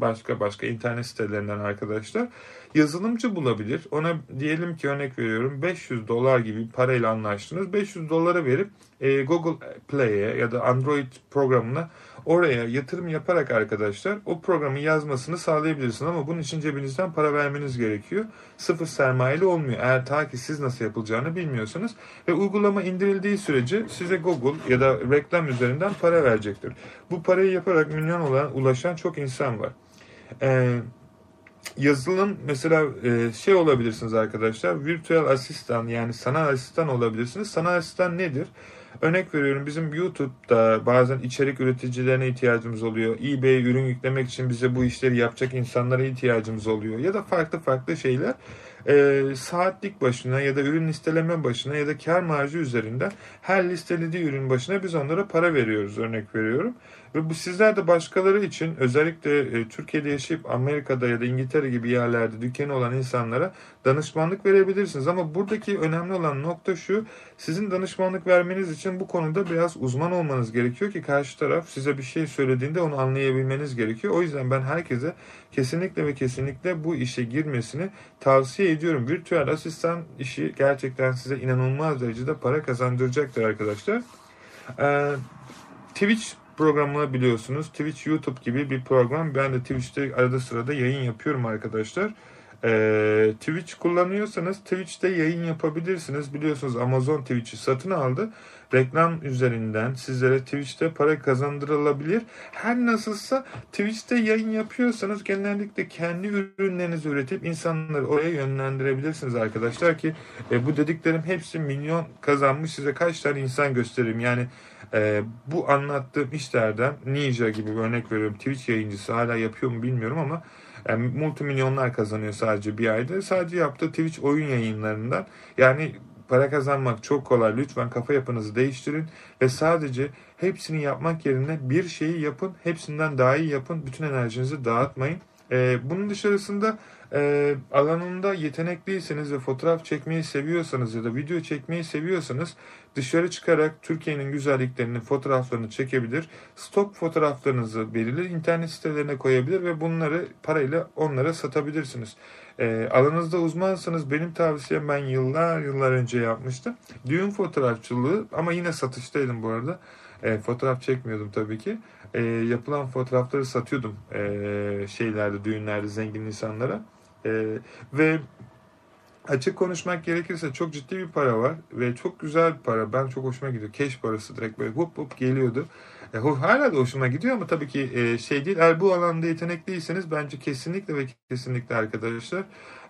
başka başka internet sitelerinden arkadaşlar yazılımcı bulabilir. Ona diyelim ki örnek veriyorum 500 dolar gibi parayla anlaştınız. 500 dolara verip e, Google Play'e ya da Android programına oraya yatırım yaparak arkadaşlar o programı yazmasını sağlayabilirsiniz ama bunun için cebinizden para vermeniz gerekiyor. Sıfır sermayeli olmuyor. Eğer ta ki siz nasıl yapılacağını bilmiyorsanız ve uygulama indirildiği sürece size Google ya da reklam üzerinden para verecektir. Bu parayı yaparak milyon olan ulaşan çok insan var. Ee, yazılım mesela e, şey olabilirsiniz arkadaşlar. Virtual asistan yani sanal asistan olabilirsiniz. Sanal asistan nedir? Örnek veriyorum bizim YouTube'da bazen içerik üreticilerine ihtiyacımız oluyor. eBay ürün yüklemek için bize bu işleri yapacak insanlara ihtiyacımız oluyor. Ya da farklı farklı şeyler e, saatlik başına ya da ürün listeleme başına ya da kar marjı üzerinden her listelediği ürün başına biz onlara para veriyoruz örnek veriyorum. Ve bu sizler de başkaları için özellikle e, Türkiye'de yaşayıp Amerika'da ya da İngiltere gibi yerlerde dükkanı olan insanlara danışmanlık verebilirsiniz. Ama buradaki önemli olan nokta şu, sizin danışmanlık vermeniz için bu konuda biraz uzman olmanız gerekiyor ki karşı taraf size bir şey söylediğinde onu anlayabilmeniz gerekiyor. O yüzden ben herkese kesinlikle ve kesinlikle bu işe girmesini tavsiye ediyorum. Virtüel asistan işi gerçekten size inanılmaz derecede para kazandıracaktır arkadaşlar. Ee, Twitch programını biliyorsunuz. Twitch, YouTube gibi bir program. Ben de Twitch'te arada sırada yayın yapıyorum arkadaşlar. Ee, Twitch kullanıyorsanız Twitch'te yayın yapabilirsiniz. Biliyorsunuz Amazon Twitch'i satın aldı. Reklam üzerinden sizlere Twitch'te para kazandırılabilir. Her nasılsa Twitch'te yayın yapıyorsanız genellikle kendi ürünlerinizi üretip insanları oraya yönlendirebilirsiniz arkadaşlar ki e, bu dediklerim hepsi milyon kazanmış size kaç tane insan göstereyim. Yani e, bu anlattığım işlerden Ninja gibi bir örnek veriyorum. Twitch yayıncısı hala yapıyor mu bilmiyorum ama yani multimilyonlar kazanıyor sadece bir ayda. Sadece yaptığı Twitch oyun yayınlarından. Yani para kazanmak çok kolay. Lütfen kafa yapınızı değiştirin ve sadece hepsini yapmak yerine bir şeyi yapın. Hepsinden daha iyi yapın. Bütün enerjinizi dağıtmayın. Ee, bunun dışarısında e, alanında yetenekliyseniz ve fotoğraf çekmeyi seviyorsanız ya da video çekmeyi seviyorsanız dışarı çıkarak Türkiye'nin güzelliklerinin fotoğraflarını çekebilir. Stok fotoğraflarınızı belirli internet sitelerine koyabilir ve bunları parayla onlara satabilirsiniz. E, alanınızda uzmansanız benim tavsiyem ben yıllar yıllar önce yapmıştım. Düğün fotoğrafçılığı ama yine satıştaydım bu arada. E, fotoğraf çekmiyordum tabii ki. E, yapılan fotoğrafları satıyordum e, şeylerde, düğünlerde zengin insanlara. E, ve açık konuşmak gerekirse çok ciddi bir para var ve çok güzel bir para. Ben çok hoşuma gidiyor. Keş parası direkt böyle hop hop geliyordu. E, hala da hoşuma gidiyor ama tabii ki e, şey değil. Eğer bu alanda yetenekliyseniz bence kesinlikle ve kesinlikle arkadaşlar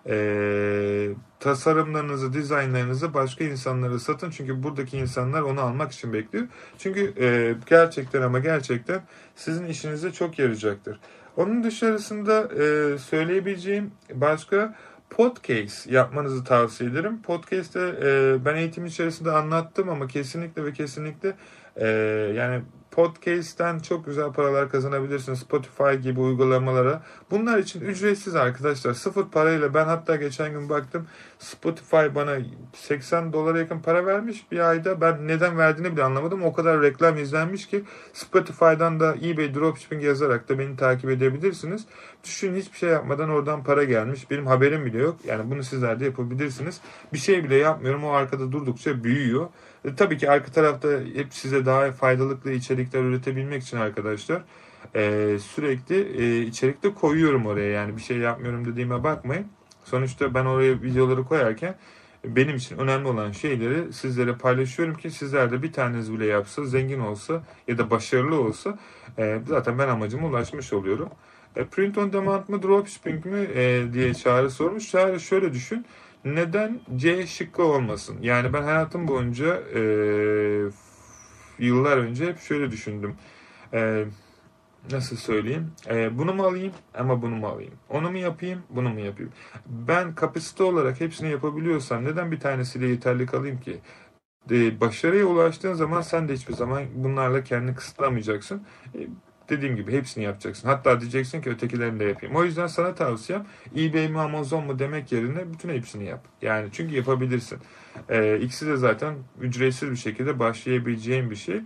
e, tasarımlarınızı, dizaynlarınızı başka insanlara satın. Çünkü buradaki insanlar onu almak için bekliyor. Çünkü e, gerçekten ama gerçekten sizin işinize çok yarayacaktır. Onun dışarısında e, söyleyebileceğim başka podcast yapmanızı tavsiye ederim. Podcast'te e, ben eğitim içerisinde anlattım ama kesinlikle ve kesinlikle e, yani Podcast'ten çok güzel paralar kazanabilirsiniz. Spotify gibi uygulamalara. Bunlar için ücretsiz arkadaşlar. Sıfır parayla ben hatta geçen gün baktım Spotify bana 80 dolara yakın para vermiş bir ayda. Ben neden verdiğini bile anlamadım. O kadar reklam izlenmiş ki Spotify'dan da eBay Dropshipping yazarak da beni takip edebilirsiniz. Düşün hiçbir şey yapmadan oradan para gelmiş. Benim haberim bile yok. Yani bunu sizler de yapabilirsiniz. Bir şey bile yapmıyorum. O arkada durdukça büyüyor. E, tabii ki arka tarafta hep size daha faydalıklı içerikler üretebilmek için arkadaşlar e, sürekli e, içerik de koyuyorum oraya. Yani bir şey yapmıyorum dediğime bakmayın. Sonuçta ben oraya videoları koyarken benim için önemli olan şeyleri sizlere paylaşıyorum ki sizler de bir taneniz bile yapsa, zengin olsa ya da başarılı olsa zaten ben amacıma ulaşmış oluyorum. Print on demand mı, dropshipping mi diye Çağrı sormuş. Çağrı şöyle düşün neden C şıkkı olmasın? Yani ben hayatım boyunca e, yıllar önce hep şöyle düşündüm. E, nasıl söyleyeyim? E, bunu mu alayım ama bunu mu alayım? Onu mu yapayım, bunu mu yapayım? Ben kapasite olarak hepsini yapabiliyorsam neden bir tanesiyle yeterli kalayım ki? E, başarıya ulaştığın zaman sen de hiçbir zaman bunlarla kendini kısıtlamayacaksın. E, dediğim gibi hepsini yapacaksın. Hatta diyeceksin ki ötekilerini de yapayım. O yüzden sana tavsiyem eBay mi Amazon mu demek yerine bütün hepsini yap. Yani çünkü yapabilirsin. Ee, ikisi de zaten ücretsiz bir şekilde başlayabileceğin bir şey.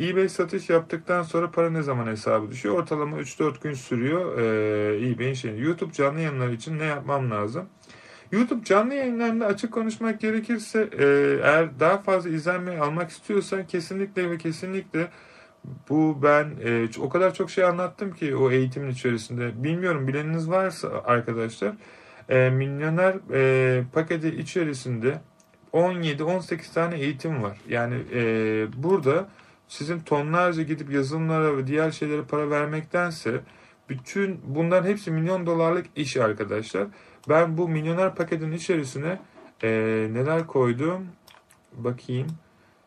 eBay satış yaptıktan sonra para ne zaman hesabı düşüyor? Ortalama 3-4 gün sürüyor ee, eBay'in şeyini. YouTube canlı yayınları için ne yapmam lazım? YouTube canlı yayınlarında açık konuşmak gerekirse e, eğer daha fazla izlenme almak istiyorsan kesinlikle ve kesinlikle Bu ben e, o kadar çok şey anlattım ki o eğitimin içerisinde. Bilmiyorum bileniniz varsa arkadaşlar. E, milyoner e, paketi içerisinde 17-18 tane eğitim var. Yani e, burada sizin tonlarca gidip yazılımlara ve diğer şeylere para vermektense bütün bunların hepsi milyon dolarlık iş arkadaşlar. Ben bu milyoner paketin içerisine e, neler koydum? Bakayım.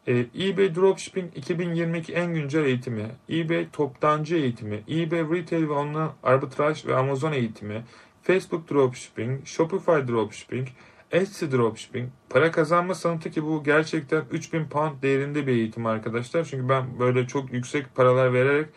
E, eBay Dropshipping 2022 en güncel eğitimi, eBay toptancı eğitimi, eBay Retail ve online arbitraj ve Amazon eğitimi, Facebook Dropshipping, Shopify Dropshipping, Etsy Dropshipping, para kazanma sanatı ki bu gerçekten 3000 pound değerinde bir eğitim arkadaşlar. Çünkü ben böyle çok yüksek paralar vererek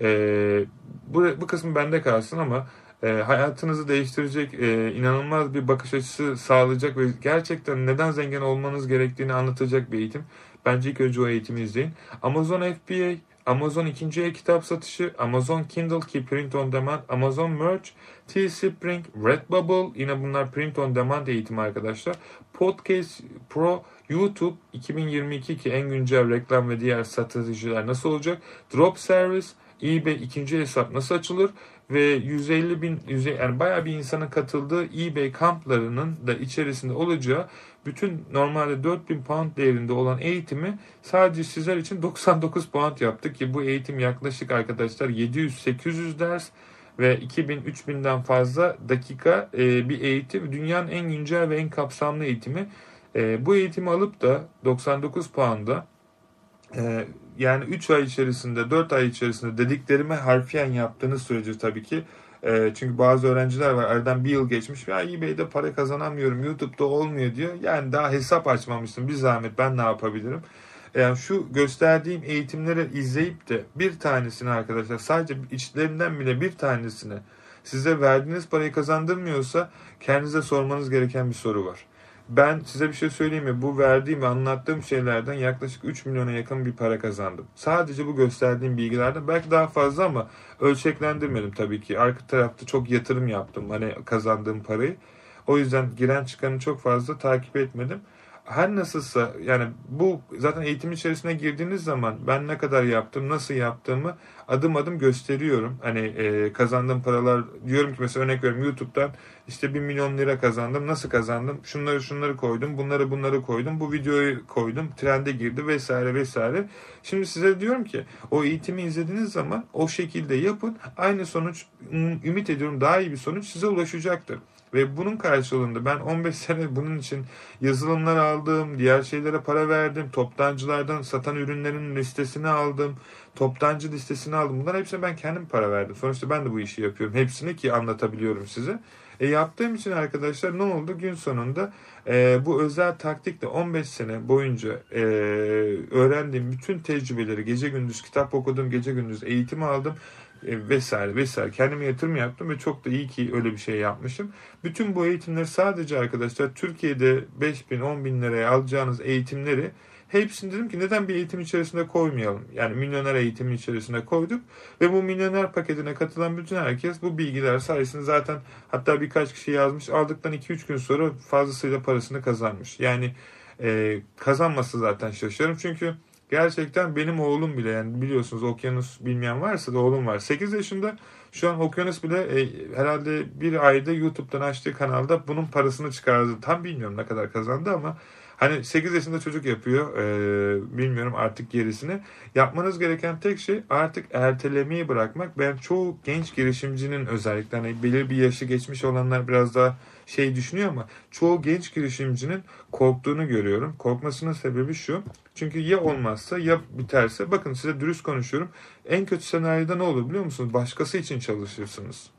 e, bu, bu kısmı bende kalsın ama e, hayatınızı değiştirecek e, inanılmaz bir bakış açısı sağlayacak ve gerçekten neden zengin olmanız gerektiğini anlatacak bir eğitim. Bence ilk önce o eğitimi izleyin. Amazon FBA, Amazon ikinci el kitap satışı, Amazon Kindle ki print on demand, Amazon Merch, Teespring, Redbubble yine bunlar print on demand eğitimi arkadaşlar. Podcast Pro, YouTube 2022 ki en güncel reklam ve diğer satıcılar nasıl olacak? Drop Service, eBay ikinci hesap nasıl açılır? Ve 150 bin, yani bayağı bir insanın katıldığı eBay kamplarının da içerisinde olacağı bütün normalde 4000 pound değerinde olan eğitimi sadece sizler için 99 pound yaptık ki bu eğitim yaklaşık arkadaşlar 700-800 ders ve 2000-3000'den fazla dakika e, bir eğitim. Dünyanın en güncel ve en kapsamlı eğitimi. E, bu eğitimi alıp da 99 puanda e, yani 3 ay içerisinde 4 ay içerisinde dediklerime harfiyen yaptığınız sürece tabii ki e, çünkü bazı öğrenciler var aradan bir yıl geçmiş ya eBay'de para kazanamıyorum YouTube'da olmuyor diyor. Yani daha hesap açmamıştım bir zahmet ben ne yapabilirim? Yani şu gösterdiğim eğitimleri izleyip de bir tanesini arkadaşlar sadece içlerinden bile bir tanesini size verdiğiniz parayı kazandırmıyorsa kendinize sormanız gereken bir soru var. Ben size bir şey söyleyeyim mi? Bu verdiğim ve anlattığım şeylerden yaklaşık 3 milyona yakın bir para kazandım. Sadece bu gösterdiğim bilgilerden belki daha fazla ama ölçeklendirmedim tabii ki. Arka tarafta çok yatırım yaptım hani kazandığım parayı. O yüzden giren çıkanı çok fazla takip etmedim her nasılsa yani bu zaten eğitim içerisine girdiğiniz zaman ben ne kadar yaptım, nasıl yaptığımı adım adım gösteriyorum. Hani e, kazandığım paralar diyorum ki mesela örnek veriyorum YouTube'dan işte 1 milyon lira kazandım. Nasıl kazandım? Şunları şunları koydum, bunları bunları koydum, bu videoyu koydum, trende girdi vesaire vesaire. Şimdi size diyorum ki o eğitimi izlediğiniz zaman o şekilde yapın. Aynı sonuç ümit ediyorum daha iyi bir sonuç size ulaşacaktır. Ve bunun karşılığında ben 15 sene bunun için yazılımlar aldım, diğer şeylere para verdim, toptancılardan satan ürünlerin listesini aldım, toptancı listesini aldım. Bunlar hepsine ben kendim para verdim. Sonuçta ben de bu işi yapıyorum. Hepsini ki anlatabiliyorum size. E yaptığım için arkadaşlar ne oldu? Gün sonunda e, bu özel taktikle 15 sene boyunca e, öğrendiğim bütün tecrübeleri gece gündüz kitap okudum, gece gündüz eğitim aldım e, vesaire vesaire. Kendime yatırım yaptım ve çok da iyi ki öyle bir şey yapmışım. Bütün bu eğitimleri sadece arkadaşlar Türkiye'de 5 bin 10 bin liraya alacağınız eğitimleri hepsini dedim ki neden bir eğitim içerisinde koymayalım? Yani milyoner eğitimi içerisine koyduk ve bu milyoner paketine katılan bütün herkes bu bilgiler sayesinde zaten hatta birkaç kişi yazmış aldıktan 2-3 gün sonra fazlasıyla parasını kazanmış. Yani e, kazanması zaten şaşırırım çünkü Gerçekten benim oğlum bile yani biliyorsunuz okyanus bilmeyen varsa da oğlum var. 8 yaşında şu an okyanus bile e, herhalde bir ayda YouTube'dan açtığı kanalda bunun parasını çıkardı. Tam bilmiyorum ne kadar kazandı ama hani 8 yaşında çocuk yapıyor. E, bilmiyorum artık gerisini. Yapmanız gereken tek şey artık ertelemeyi bırakmak. Ben çoğu genç girişimcinin özellikle hani belirli bir yaşı geçmiş olanlar biraz daha şey düşünüyor ama çoğu genç girişimcinin korktuğunu görüyorum. Korkmasının sebebi şu. Çünkü ya olmazsa ya biterse bakın size dürüst konuşuyorum. En kötü senaryoda ne olur biliyor musunuz? Başkası için çalışırsınız.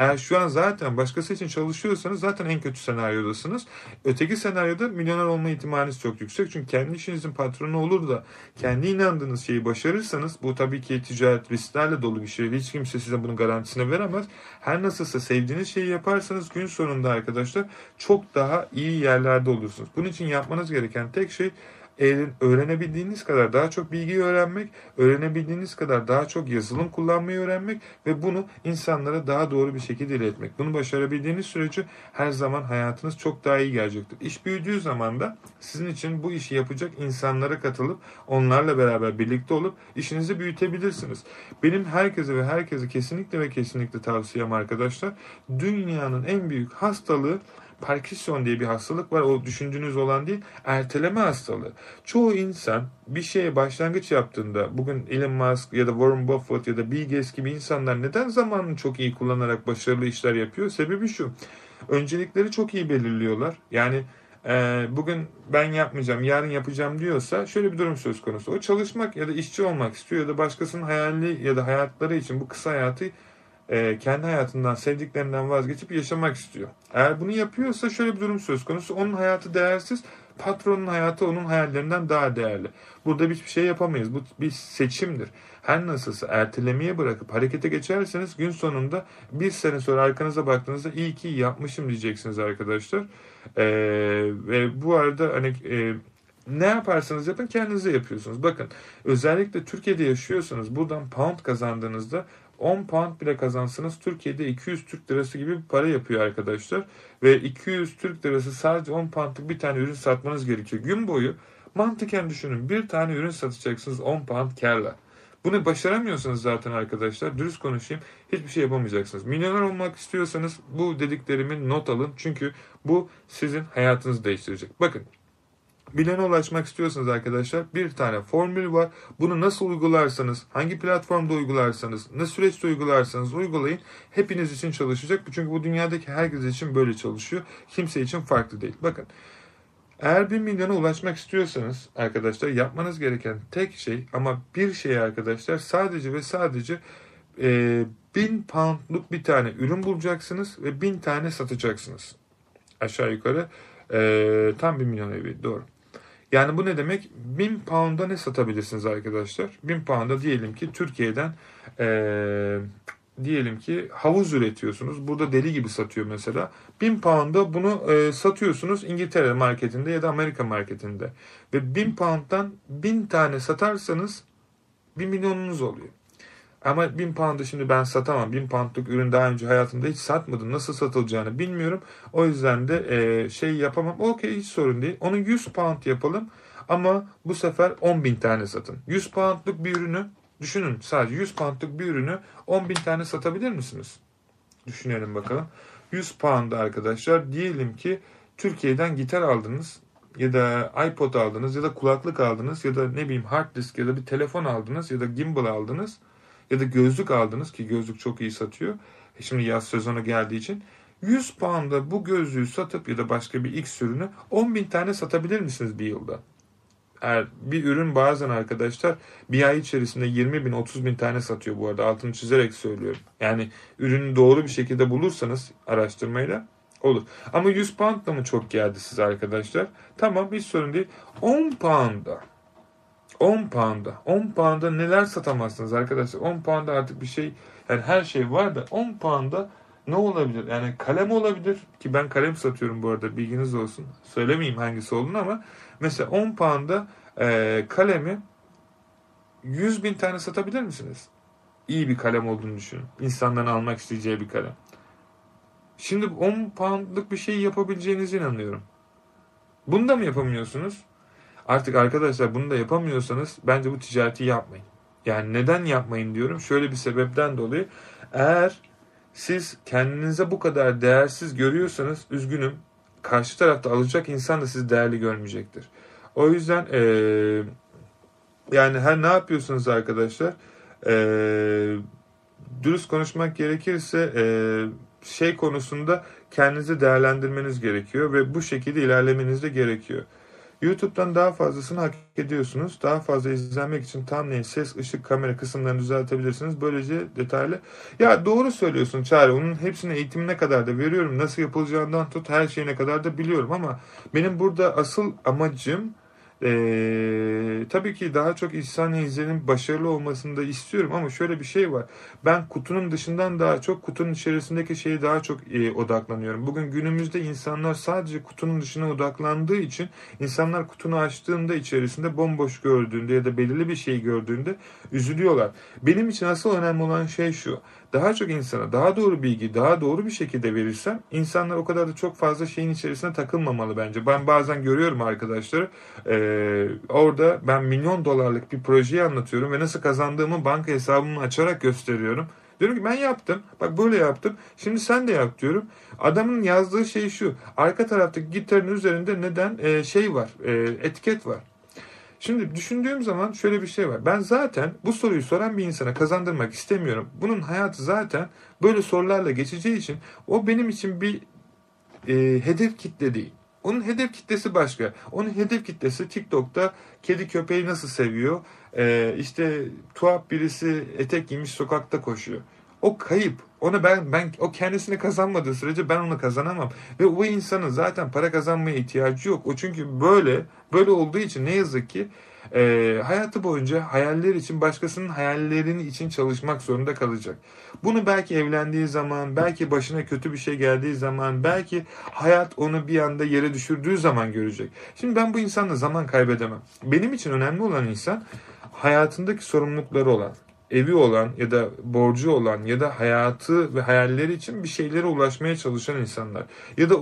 Eğer şu an zaten başkası için çalışıyorsanız zaten en kötü senaryodasınız. Öteki senaryoda milyoner olma ihtimaliniz çok yüksek. Çünkü kendi işinizin patronu olur da kendi inandığınız şeyi başarırsanız bu tabii ki ticaret risklerle dolu bir şey. Hiç kimse size bunun garantisini veremez. Her nasılsa sevdiğiniz şeyi yaparsanız gün sonunda arkadaşlar çok daha iyi yerlerde olursunuz. Bunun için yapmanız gereken tek şey öğrenebildiğiniz kadar daha çok bilgi öğrenmek, öğrenebildiğiniz kadar daha çok yazılım kullanmayı öğrenmek ve bunu insanlara daha doğru bir şekilde iletmek. Bunu başarabildiğiniz sürece her zaman hayatınız çok daha iyi gelecektir. İş büyüdüğü zaman da sizin için bu işi yapacak insanlara katılıp onlarla beraber birlikte olup işinizi büyütebilirsiniz. Benim herkese ve herkese kesinlikle ve kesinlikle tavsiyem arkadaşlar dünyanın en büyük hastalığı Parkinson diye bir hastalık var. O düşündüğünüz olan değil. Erteleme hastalığı. Çoğu insan bir şeye başlangıç yaptığında bugün Elon Musk ya da Warren Buffett ya da Bill Gates gibi insanlar neden zamanını çok iyi kullanarak başarılı işler yapıyor? Sebebi şu. Öncelikleri çok iyi belirliyorlar. Yani e, bugün ben yapmayacağım, yarın yapacağım diyorsa şöyle bir durum söz konusu. O çalışmak ya da işçi olmak istiyor ya da başkasının hayali ya da hayatları için bu kısa hayatı e, kendi hayatından, sevdiklerinden vazgeçip yaşamak istiyor. Eğer bunu yapıyorsa şöyle bir durum söz konusu. Onun hayatı değersiz, patronun hayatı onun hayallerinden daha değerli. Burada hiçbir şey yapamayız. Bu bir seçimdir. Her nasılsa ertelemeye bırakıp harekete geçerseniz gün sonunda bir sene sonra arkanıza baktığınızda iyi ki yapmışım diyeceksiniz arkadaşlar. Ee, ve bu arada hani e, ne yaparsanız yapın kendinize yapıyorsunuz. Bakın özellikle Türkiye'de yaşıyorsanız buradan pound kazandığınızda 10 pound bile kazansanız Türkiye'de 200 Türk lirası gibi bir para yapıyor arkadaşlar. Ve 200 Türk lirası sadece 10 poundlık bir tane ürün satmanız gerekiyor. Gün boyu mantıken düşünün bir tane ürün satacaksınız 10 pound karla. Bunu başaramıyorsanız zaten arkadaşlar dürüst konuşayım hiçbir şey yapamayacaksınız. Milyoner olmak istiyorsanız bu dediklerimi not alın. Çünkü bu sizin hayatınızı değiştirecek. Bakın bilene ulaşmak istiyorsanız arkadaşlar bir tane formül var. Bunu nasıl uygularsanız, hangi platformda uygularsanız, ne süreçte uygularsanız uygulayın. Hepiniz için çalışacak. Çünkü bu dünyadaki herkes için böyle çalışıyor. Kimse için farklı değil. Bakın eğer bir milyona ulaşmak istiyorsanız arkadaşlar yapmanız gereken tek şey ama bir şey arkadaşlar sadece ve sadece e, bin poundluk bir tane ürün bulacaksınız ve bin tane satacaksınız. Aşağı yukarı e, tam bir milyon evi doğru. Yani bu ne demek? 1000 pound'a ne satabilirsiniz arkadaşlar? 1000 pound'a diyelim ki Türkiye'den ee, diyelim ki havuz üretiyorsunuz. Burada deli gibi satıyor mesela. 1000 pound'a bunu e, satıyorsunuz İngiltere marketinde ya da Amerika marketinde. Ve 1000 pound'dan 1000 tane satarsanız 1 milyonunuz oluyor. Ama 1000 pound'ı şimdi ben satamam. 1000 pound'luk ürün daha önce hayatımda hiç satmadım. Nasıl satılacağını bilmiyorum. O yüzden de e, şey yapamam. Okey hiç sorun değil. Onu 100 pound yapalım. Ama bu sefer 10 bin tane satın. 100 pound'luk bir ürünü düşünün. Sadece 100 pound'luk bir ürünü 10 bin tane satabilir misiniz? Düşünelim bakalım. 100 pound arkadaşlar diyelim ki Türkiye'den gitar aldınız ya da iPod aldınız ya da kulaklık aldınız ya da ne bileyim hard disk ya da bir telefon aldınız ya da gimbal aldınız ya da gözlük aldınız ki gözlük çok iyi satıyor. E şimdi yaz sezonu geldiği için 100 pound'a bu gözlüğü satıp ya da başka bir X ürünü 10 bin tane satabilir misiniz bir yılda? Eğer bir ürün bazen arkadaşlar bir ay içerisinde 20 bin 30 bin tane satıyor bu arada altını çizerek söylüyorum. Yani ürünü doğru bir şekilde bulursanız araştırmayla olur. Ama 100 pound da mı çok geldi size arkadaşlar? Tamam hiç sorun değil. 10 pound'a 10 pound'a 10 pound'a neler satamazsınız arkadaşlar? 10 pound'a artık bir şey yani her şey var da 10 pound'a ne olabilir? Yani kalem olabilir ki ben kalem satıyorum bu arada bilginiz olsun. Söylemeyeyim hangisi olduğunu ama mesela 10 pound'a e, kalemi 100 bin tane satabilir misiniz? İyi bir kalem olduğunu düşünün. İnsanların almak isteyeceği bir kalem. Şimdi 10 poundluk bir şey yapabileceğinize inanıyorum. Bunu da mı yapamıyorsunuz? Artık arkadaşlar bunu da yapamıyorsanız bence bu ticareti yapmayın. Yani neden yapmayın diyorum. Şöyle bir sebepten dolayı. Eğer siz kendinize bu kadar değersiz görüyorsanız üzgünüm. Karşı tarafta alacak insan da sizi değerli görmeyecektir. O yüzden ee, yani her ne yapıyorsunuz arkadaşlar e, dürüst konuşmak gerekirse e, şey konusunda kendinizi değerlendirmeniz gerekiyor ve bu şekilde ilerlemeniz de gerekiyor. YouTube'dan daha fazlasını hak ediyorsunuz. Daha fazla izlenmek için thumbnail, ses, ışık, kamera kısımlarını düzeltebilirsiniz. Böylece detaylı. Ya doğru söylüyorsun Çağrı. Onun hepsini eğitimine kadar da veriyorum. Nasıl yapılacağından tut her şeyine kadar da biliyorum ama benim burada asıl amacım Ee, tabii ki daha çok İhsan Yezer'in başarılı olmasını da istiyorum ama şöyle bir şey var. Ben kutunun dışından daha çok kutunun içerisindeki şeye daha çok e, odaklanıyorum. Bugün günümüzde insanlar sadece kutunun dışına odaklandığı için insanlar kutunu açtığında içerisinde bomboş gördüğünde ya da belirli bir şey gördüğünde üzülüyorlar. Benim için asıl önemli olan şey şu daha çok insana daha doğru bilgi daha doğru bir şekilde verirsem insanlar o kadar da çok fazla şeyin içerisine takılmamalı bence. Ben bazen görüyorum arkadaşları e, orada ben milyon dolarlık bir projeyi anlatıyorum ve nasıl kazandığımı banka hesabımı açarak gösteriyorum. Diyorum ki ben yaptım. Bak böyle yaptım. Şimdi sen de yap diyorum. Adamın yazdığı şey şu. Arka taraftaki gitarın üzerinde neden e, şey var. E, etiket var. Şimdi düşündüğüm zaman şöyle bir şey var. Ben zaten bu soruyu soran bir insana kazandırmak istemiyorum. Bunun hayatı zaten böyle sorularla geçeceği için o benim için bir e, hedef kitle değil. Onun hedef kitlesi başka. Onun hedef kitlesi TikTok'ta kedi köpeği nasıl seviyor? Ee, işte tuhaf birisi etek giymiş sokakta koşuyor. O kayıp. Onu ben ben o kendisini kazanmadığı sürece ben onu kazanamam. Ve o insanın zaten para kazanmaya ihtiyacı yok. O çünkü böyle böyle olduğu için ne yazık ki e, hayatı boyunca hayaller için başkasının hayallerini için çalışmak zorunda kalacak. Bunu belki evlendiği zaman, belki başına kötü bir şey geldiği zaman, belki hayat onu bir anda yere düşürdüğü zaman görecek. Şimdi ben bu insanla zaman kaybedemem. Benim için önemli olan insan hayatındaki sorumlulukları olan, evi olan ya da borcu olan ya da hayatı ve hayalleri için bir şeylere ulaşmaya çalışan insanlar. Ya da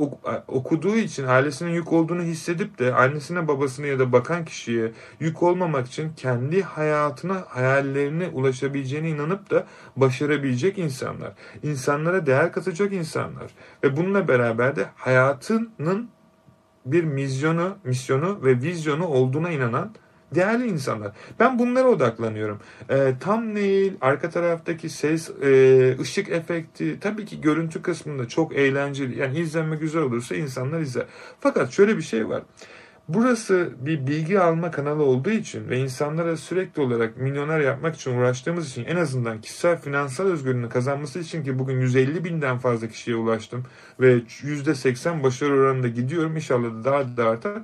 okuduğu için ailesinin yük olduğunu hissedip de annesine babasına ya da bakan kişiye yük olmamak için kendi hayatına hayallerine ulaşabileceğine inanıp da başarabilecek insanlar. İnsanlara değer katacak insanlar. Ve bununla beraber de hayatının bir misyonu, misyonu ve vizyonu olduğuna inanan değerli insanlar. Ben bunlara odaklanıyorum. E, tam değil, arka taraftaki ses, e, ışık efekti, tabii ki görüntü kısmında çok eğlenceli. Yani izlenme güzel olursa insanlar izler. Fakat şöyle bir şey var. Burası bir bilgi alma kanalı olduğu için ve insanlara sürekli olarak milyoner yapmak için uğraştığımız için en azından kişisel finansal özgürlüğünü kazanması için ki bugün 150 binden fazla kişiye ulaştım ve %80 başarı oranında gidiyorum inşallah da daha da artar.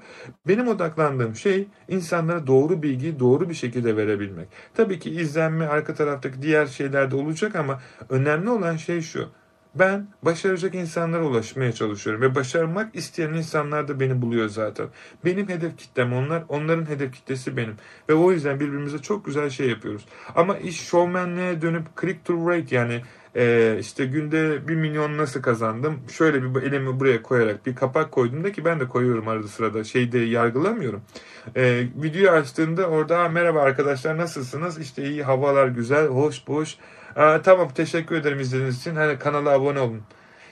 Benim odaklandığım şey insanlara doğru bilgi doğru bir şekilde verebilmek. Tabii ki izlenme arka taraftaki diğer şeyler de olacak ama önemli olan şey şu ben başaracak insanlara ulaşmaya çalışıyorum ve başarmak isteyen insanlar da beni buluyor zaten. Benim hedef kitlem onlar, onların hedef kitlesi benim. Ve o yüzden birbirimize çok güzel şey yapıyoruz. Ama iş showmanliğe dönüp click to rate yani e, işte günde bir milyon nasıl kazandım? Şöyle bir elimi buraya koyarak bir kapak koydum da ki ben de koyuyorum arada sırada şeyde yargılamıyorum. E, videoyu açtığında orada merhaba arkadaşlar nasılsınız? İşte iyi havalar güzel, hoş boş Aa, tamam teşekkür ederim izlediğiniz için. Hani kanala abone olun.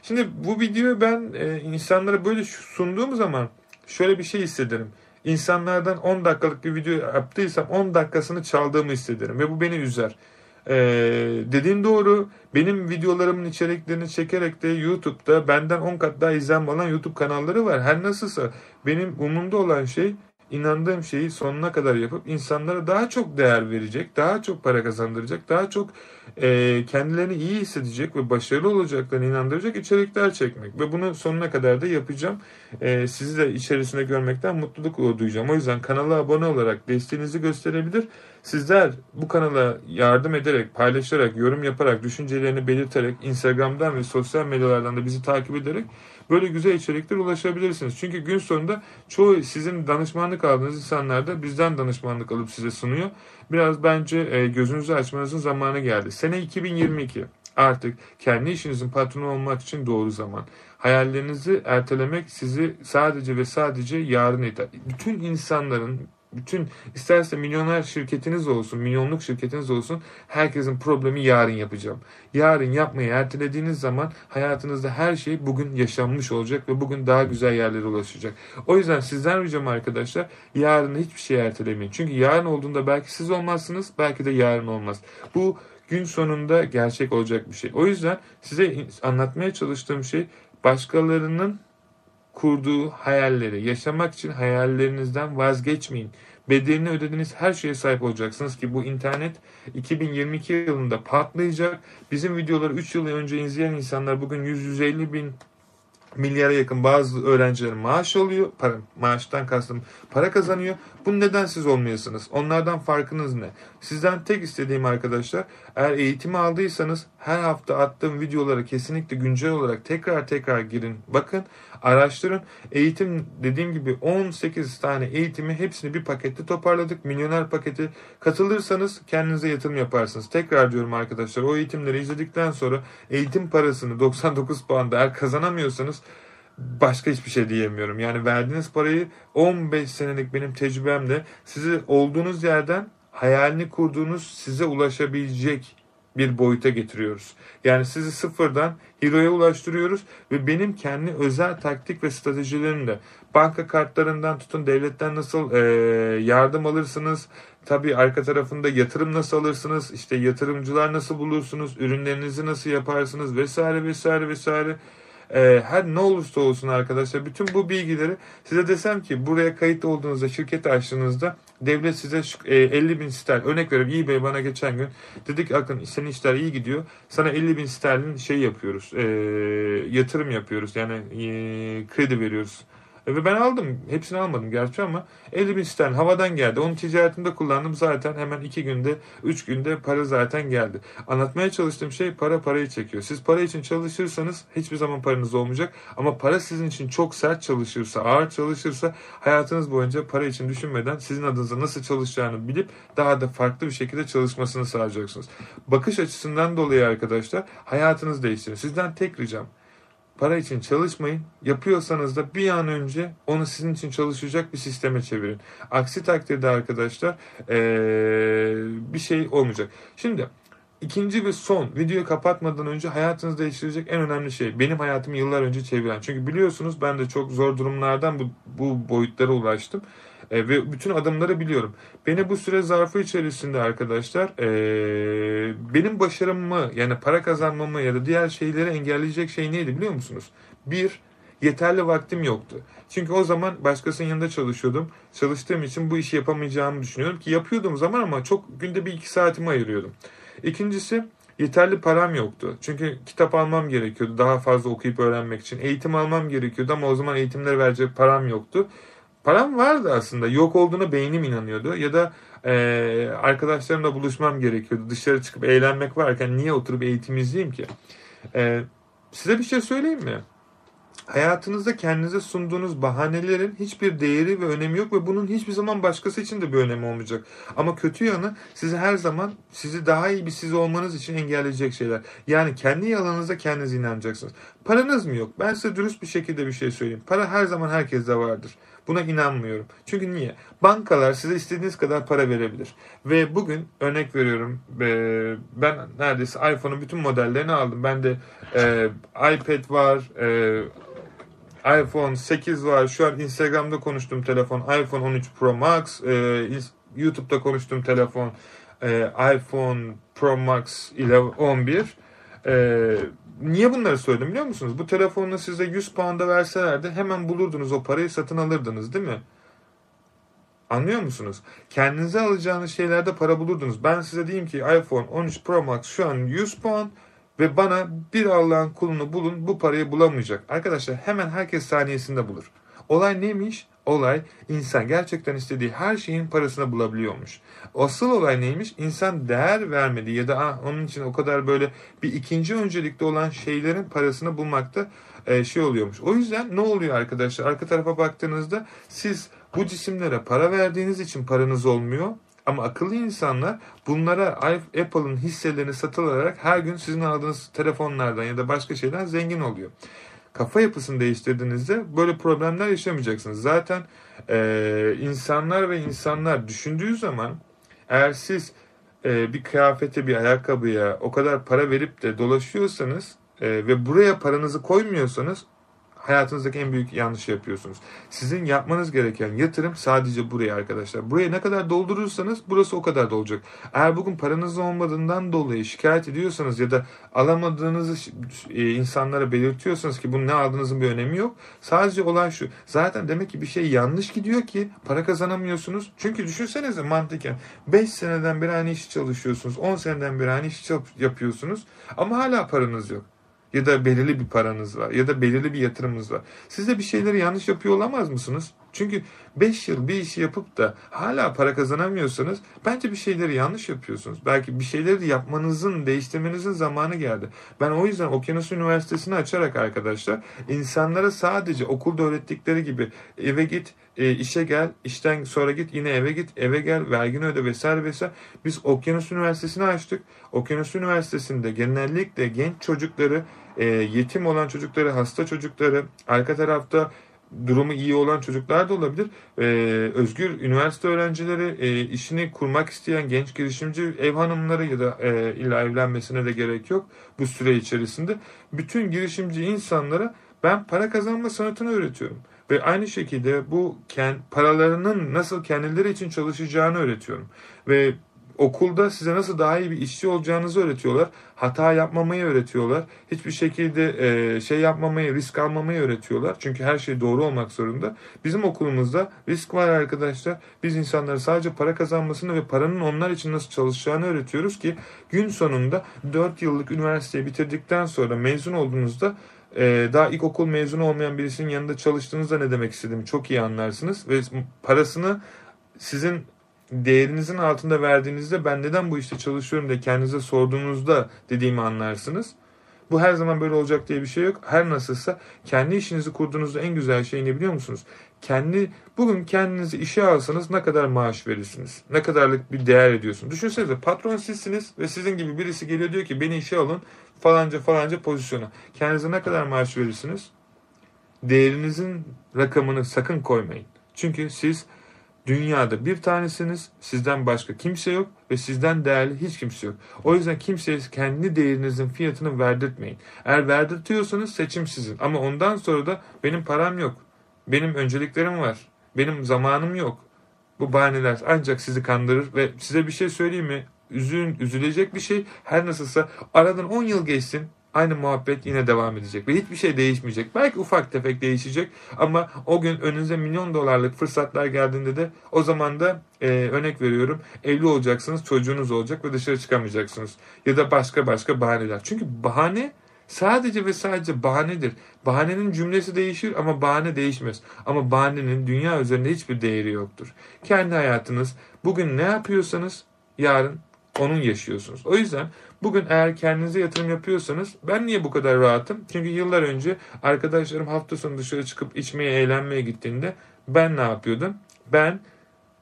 Şimdi bu videoyu ben e, insanlara böyle sunduğum zaman şöyle bir şey hissederim. İnsanlardan 10 dakikalık bir video yaptıysam 10 dakikasını çaldığımı hissederim ve bu beni üzer. Ee, dediğin doğru benim videolarımın içeriklerini çekerek de YouTube'da benden 10 kat daha izlenme alan YouTube kanalları var. Her nasılsa benim umumda olan şey inandığım şeyi sonuna kadar yapıp insanlara daha çok değer verecek, daha çok para kazandıracak, daha çok e, kendilerini iyi hissedecek ve başarılı olacaklarını inandıracak içerikler çekmek. Ve bunu sonuna kadar da yapacağım. E, sizi de içerisinde görmekten mutluluk duyacağım. O yüzden kanala abone olarak desteğinizi gösterebilir. Sizler bu kanala yardım ederek, paylaşarak, yorum yaparak, düşüncelerini belirterek, Instagram'dan ve sosyal medyalardan da bizi takip ederek böyle güzel içerikler ulaşabilirsiniz. Çünkü gün sonunda çoğu sizin danışmanlık aldığınız insanlar da bizden danışmanlık alıp size sunuyor. Biraz bence e, gözünüzü açmanızın zamanı geldi. Sene 2022. Artık kendi işinizin patronu olmak için doğru zaman. Hayallerinizi ertelemek sizi sadece ve sadece yarın eder. Bütün insanların bütün isterse milyoner şirketiniz olsun, milyonluk şirketiniz olsun herkesin problemi yarın yapacağım. Yarın yapmayı ertelediğiniz zaman hayatınızda her şey bugün yaşanmış olacak ve bugün daha güzel yerlere ulaşacak. O yüzden sizden ricam arkadaşlar yarın hiçbir şey ertelemeyin. Çünkü yarın olduğunda belki siz olmazsınız, belki de yarın olmaz. Bu gün sonunda gerçek olacak bir şey. O yüzden size anlatmaya çalıştığım şey başkalarının kurduğu hayalleri yaşamak için hayallerinizden vazgeçmeyin. Bedelini ödediğiniz her şeye sahip olacaksınız ki bu internet 2022 yılında patlayacak. Bizim videoları 3 yıl önce izleyen insanlar bugün 100-150 bin milyara yakın bazı öğrencilerin maaş alıyor. Para, maaştan kastım para kazanıyor. Bu neden siz olmayasınız? Onlardan farkınız ne? Sizden tek istediğim arkadaşlar eğer eğitimi aldıysanız her hafta attığım videolara kesinlikle güncel olarak tekrar tekrar girin. Bakın araştırın. Eğitim dediğim gibi 18 tane eğitimi hepsini bir pakette toparladık. Milyoner paketi katılırsanız kendinize yatırım yaparsınız. Tekrar diyorum arkadaşlar o eğitimleri izledikten sonra eğitim parasını 99 puan eğer kazanamıyorsanız başka hiçbir şey diyemiyorum. Yani verdiğiniz parayı 15 senelik benim tecrübemle sizi olduğunuz yerden hayalini kurduğunuz size ulaşabilecek bir boyuta getiriyoruz. Yani sizi sıfırdan hero'ya ulaştırıyoruz ve benim kendi özel taktik ve stratejilerimle banka kartlarından tutun devletten nasıl e, yardım alırsınız, tabii arka tarafında yatırım nasıl alırsınız, işte yatırımcılar nasıl bulursunuz, ürünlerinizi nasıl yaparsınız vesaire vesaire vesaire e, her ne olursa olsun arkadaşlar bütün bu bilgileri size desem ki buraya kayıt olduğunuzda şirket açtığınızda devlet size e, 50 bin sterlin örnek veriyorum eBay bana geçen gün dedik akın senin işler iyi gidiyor. Sana 50 bin sterlin şey yapıyoruz e, yatırım yapıyoruz. Yani e, kredi veriyoruz ve ben aldım. Hepsini almadım gerçi ama 50 bin sterlin havadan geldi. Onu ticaretimde kullandım zaten hemen 2 günde 3 günde para zaten geldi. Anlatmaya çalıştığım şey para parayı çekiyor. Siz para için çalışırsanız hiçbir zaman paranız olmayacak. Ama para sizin için çok sert çalışırsa, ağır çalışırsa hayatınız boyunca para için düşünmeden sizin adınıza nasıl çalışacağını bilip daha da farklı bir şekilde çalışmasını sağlayacaksınız. Bakış açısından dolayı arkadaşlar hayatınız değiştirin. Sizden tek ricam para için çalışmayın. Yapıyorsanız da bir an önce onu sizin için çalışacak bir sisteme çevirin. Aksi takdirde arkadaşlar ee, bir şey olmayacak. Şimdi ikinci ve son videoyu kapatmadan önce hayatınızı değiştirecek en önemli şey benim hayatımı yıllar önce çeviren. Çünkü biliyorsunuz ben de çok zor durumlardan bu, bu boyutlara ulaştım. E, ve bütün adımları biliyorum. Beni bu süre zarfı içerisinde arkadaşlar e, benim başarımımı yani para kazanmamı ya da diğer şeyleri engelleyecek şey neydi biliyor musunuz? Bir, yeterli vaktim yoktu. Çünkü o zaman başkasının yanında çalışıyordum. Çalıştığım için bu işi yapamayacağımı düşünüyorum ki yapıyordum zaman ama çok günde bir iki saatimi ayırıyordum. İkincisi yeterli param yoktu. Çünkü kitap almam gerekiyordu daha fazla okuyup öğrenmek için. Eğitim almam gerekiyordu ama o zaman eğitimleri verecek param yoktu. Param vardı aslında. Yok olduğunu beynim inanıyordu. Ya da e, arkadaşlarımla buluşmam gerekiyordu. Dışarı çıkıp eğlenmek varken niye oturup eğitim izleyeyim ki? E, size bir şey söyleyeyim mi? Hayatınızda kendinize sunduğunuz bahanelerin hiçbir değeri ve önemi yok ve bunun hiçbir zaman başkası için de bir önemi olmayacak. Ama kötü yanı sizi her zaman sizi daha iyi bir siz olmanız için engelleyecek şeyler. Yani kendi yalanınıza kendiniz inanacaksınız. Paranız mı yok? Ben size dürüst bir şekilde bir şey söyleyeyim. Para her zaman herkeste vardır. Buna inanmıyorum. Çünkü niye? Bankalar size istediğiniz kadar para verebilir. Ve bugün örnek veriyorum ben neredeyse iPhone'un bütün modellerini aldım. Ben de e, iPad var, e, iPhone 8 var. Şu an Instagram'da konuştuğum telefon iPhone 13 Pro Max. E, YouTube'da konuştuğum telefon e, iPhone Pro Max 11. E, niye bunları söyledim biliyor musunuz? Bu telefonla size 100 pound'a verselerdi hemen bulurdunuz o parayı satın alırdınız değil mi? Anlıyor musunuz? Kendinize alacağınız şeylerde para bulurdunuz. Ben size diyeyim ki iPhone 13 Pro Max şu an 100 pound ve bana bir Allah'ın kulunu bulun bu parayı bulamayacak. Arkadaşlar hemen herkes saniyesinde bulur. Olay neymiş? Olay insan gerçekten istediği her şeyin parasını bulabiliyormuş. Asıl olay neymiş? İnsan değer vermediği ya da ah, onun için o kadar böyle bir ikinci öncelikli olan şeylerin parasını bulmakta e, şey oluyormuş. O yüzden ne oluyor arkadaşlar? Arka tarafa baktığınızda siz bu cisimlere para verdiğiniz için paranız olmuyor. Ama akıllı insanlar bunlara Apple'ın hisselerini satın alarak her gün sizin aldığınız telefonlardan ya da başka şeyden zengin oluyor. Kafa yapısını değiştirdiğinizde böyle problemler yaşamayacaksınız. Zaten e, insanlar ve insanlar düşündüğü zaman eğer siz e, bir kıyafete, bir ayakkabıya o kadar para verip de dolaşıyorsanız e, ve buraya paranızı koymuyorsanız hayatınızdaki en büyük yanlışı yapıyorsunuz. Sizin yapmanız gereken yatırım sadece buraya arkadaşlar. Buraya ne kadar doldurursanız burası o kadar dolacak. Eğer bugün paranız olmadığından dolayı şikayet ediyorsanız ya da alamadığınızı e, insanlara belirtiyorsanız ki bunun ne aldığınızın bir önemi yok. Sadece olan şu. Zaten demek ki bir şey yanlış gidiyor ki para kazanamıyorsunuz. Çünkü düşünsenize mantıken 5 seneden beri aynı işi çalışıyorsunuz. 10 seneden beri aynı işi yapıyorsunuz ama hala paranız yok. Ya da belirli bir paranız var. Ya da belirli bir yatırımınız var. Siz de bir şeyleri yanlış yapıyor olamaz mısınız? Çünkü 5 yıl bir işi yapıp da hala para kazanamıyorsanız bence bir şeyleri yanlış yapıyorsunuz. Belki bir şeyleri yapmanızın, değiştirmenizin zamanı geldi. Ben o yüzden Okyanus Üniversitesi'ni açarak arkadaşlar insanlara sadece okulda öğrettikleri gibi eve git, e, işe gel, işten sonra git, yine eve git, eve gel, vergini öde vesaire vesaire. Biz Okyanus Üniversitesi'ni açtık. Okyanus Üniversitesi'nde genellikle genç çocukları, e, yetim olan çocukları, hasta çocukları, arka tarafta durumu iyi olan çocuklar da olabilir. Ee, özgür üniversite öğrencileri, e, işini kurmak isteyen genç girişimci ev hanımları ya da e, illa evlenmesine de gerek yok bu süre içerisinde. Bütün girişimci insanlara ben para kazanma sanatını öğretiyorum. Ve aynı şekilde bu paralarının nasıl kendileri için çalışacağını öğretiyorum. Ve okulda size nasıl daha iyi bir işçi olacağınızı öğretiyorlar. Hata yapmamayı öğretiyorlar. Hiçbir şekilde e, şey yapmamayı, risk almamayı öğretiyorlar. Çünkü her şey doğru olmak zorunda. Bizim okulumuzda risk var arkadaşlar. Biz insanlara sadece para kazanmasını ve paranın onlar için nasıl çalışacağını öğretiyoruz ki gün sonunda 4 yıllık üniversiteyi bitirdikten sonra mezun olduğunuzda e, daha ilkokul mezunu olmayan birisinin yanında çalıştığınızda ne demek istediğimi çok iyi anlarsınız ve parasını sizin değerinizin altında verdiğinizde ben neden bu işte çalışıyorum diye kendinize sorduğunuzda dediğimi anlarsınız. Bu her zaman böyle olacak diye bir şey yok. Her nasılsa kendi işinizi kurduğunuzda en güzel şey ne biliyor musunuz? Kendi bugün kendinizi işe alsanız ne kadar maaş verirsiniz? Ne kadarlık bir değer ediyorsunuz? Düşünsenize patron sizsiniz ve sizin gibi birisi geliyor diyor ki beni işe alın falanca falanca pozisyona. Kendinize ne kadar maaş verirsiniz? Değerinizin rakamını sakın koymayın. Çünkü siz Dünyada bir tanesiniz, sizden başka kimse yok ve sizden değerli hiç kimse yok. O yüzden kimseye kendi değerinizin fiyatını verdirtmeyin. Eğer verdirtiyorsanız seçim sizin. Ama ondan sonra da benim param yok, benim önceliklerim var, benim zamanım yok. Bu bahaneler ancak sizi kandırır ve size bir şey söyleyeyim mi? Üzün, üzülecek bir şey her nasılsa aradan 10 yıl geçsin aynı muhabbet yine devam edecek ve hiçbir şey değişmeyecek. Belki ufak tefek değişecek ama o gün önünüze milyon dolarlık fırsatlar geldiğinde de o zaman da e, örnek veriyorum evli olacaksınız, çocuğunuz olacak ve dışarı çıkamayacaksınız. Ya da başka başka bahaneler. Çünkü bahane sadece ve sadece bahanedir. Bahanenin cümlesi değişir ama bahane değişmez. Ama bahanenin dünya üzerinde hiçbir değeri yoktur. Kendi hayatınız bugün ne yapıyorsanız yarın onun yaşıyorsunuz. O yüzden bugün eğer kendinize yatırım yapıyorsanız ben niye bu kadar rahatım? Çünkü yıllar önce arkadaşlarım hafta sonu dışarı çıkıp içmeye, eğlenmeye gittiğinde ben ne yapıyordum? Ben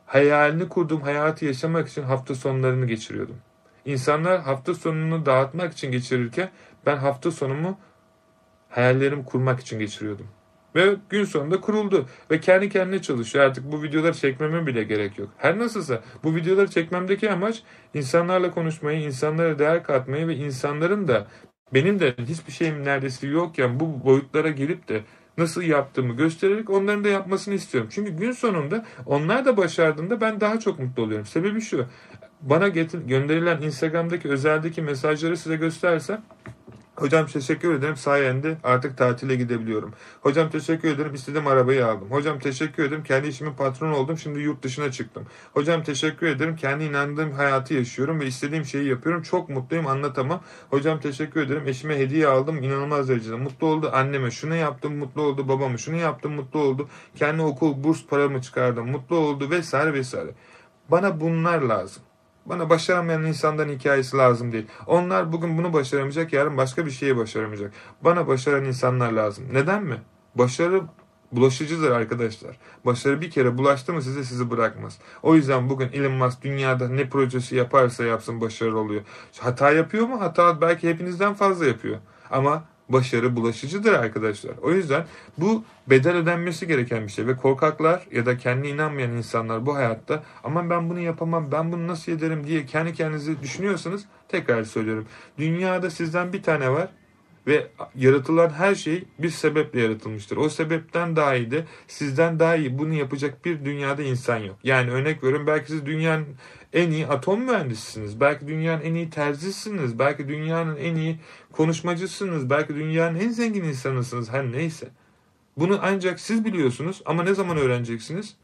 hayalini kurduğum hayatı yaşamak için hafta sonlarını geçiriyordum. İnsanlar hafta sonunu dağıtmak için geçirirken ben hafta sonumu hayallerimi kurmak için geçiriyordum. Ve gün sonunda kuruldu. Ve kendi kendine çalışıyor. Artık bu videoları çekmeme bile gerek yok. Her nasılsa bu videoları çekmemdeki amaç insanlarla konuşmayı, insanlara değer katmayı ve insanların da benim de hiçbir şeyim neredeyse yokken bu boyutlara gelip de nasıl yaptığımı göstererek onların da yapmasını istiyorum. Çünkü gün sonunda onlar da başardığında ben daha çok mutlu oluyorum. Sebebi şu. Bana getir, gönderilen Instagram'daki özeldeki mesajları size göstersem Hocam teşekkür ederim sayende artık tatile gidebiliyorum. Hocam teşekkür ederim istediğim arabayı aldım. Hocam teşekkür ederim kendi işimin patronu oldum şimdi yurt dışına çıktım. Hocam teşekkür ederim kendi inandığım hayatı yaşıyorum ve istediğim şeyi yapıyorum. Çok mutluyum anlatamam. Hocam teşekkür ederim eşime hediye aldım inanılmaz derecede mutlu oldu. Anneme şunu yaptım mutlu oldu. Babama şunu yaptım mutlu oldu. Kendi okul burs paramı çıkardım mutlu oldu vesaire vesaire. Bana bunlar lazım. Bana başaramayan insanların hikayesi lazım değil. Onlar bugün bunu başaramayacak, yarın başka bir şeyi başaramayacak. Bana başaran insanlar lazım. Neden mi? Başarı bulaşıcıdır arkadaşlar. Başarı bir kere bulaştı mı size sizi bırakmaz. O yüzden bugün Elon Musk dünyada ne projesi yaparsa yapsın başarılı oluyor. Hata yapıyor mu? Hata belki hepinizden fazla yapıyor. Ama başarı bulaşıcıdır arkadaşlar. O yüzden bu bedel ödenmesi gereken bir şey ve korkaklar ya da kendi inanmayan insanlar bu hayatta aman ben bunu yapamam ben bunu nasıl ederim diye kendi kendinizi düşünüyorsanız tekrar söylüyorum. Dünyada sizden bir tane var ve yaratılan her şey bir sebeple yaratılmıştır. O sebepten daha iyi de sizden daha iyi bunu yapacak bir dünyada insan yok. Yani örnek veriyorum belki siz dünyanın en iyi atom mühendisisiniz. Belki dünyanın en iyi terzisiniz. Belki dünyanın en iyi konuşmacısınız. Belki dünyanın en zengin insanısınız. Her neyse. Bunu ancak siz biliyorsunuz ama ne zaman öğreneceksiniz?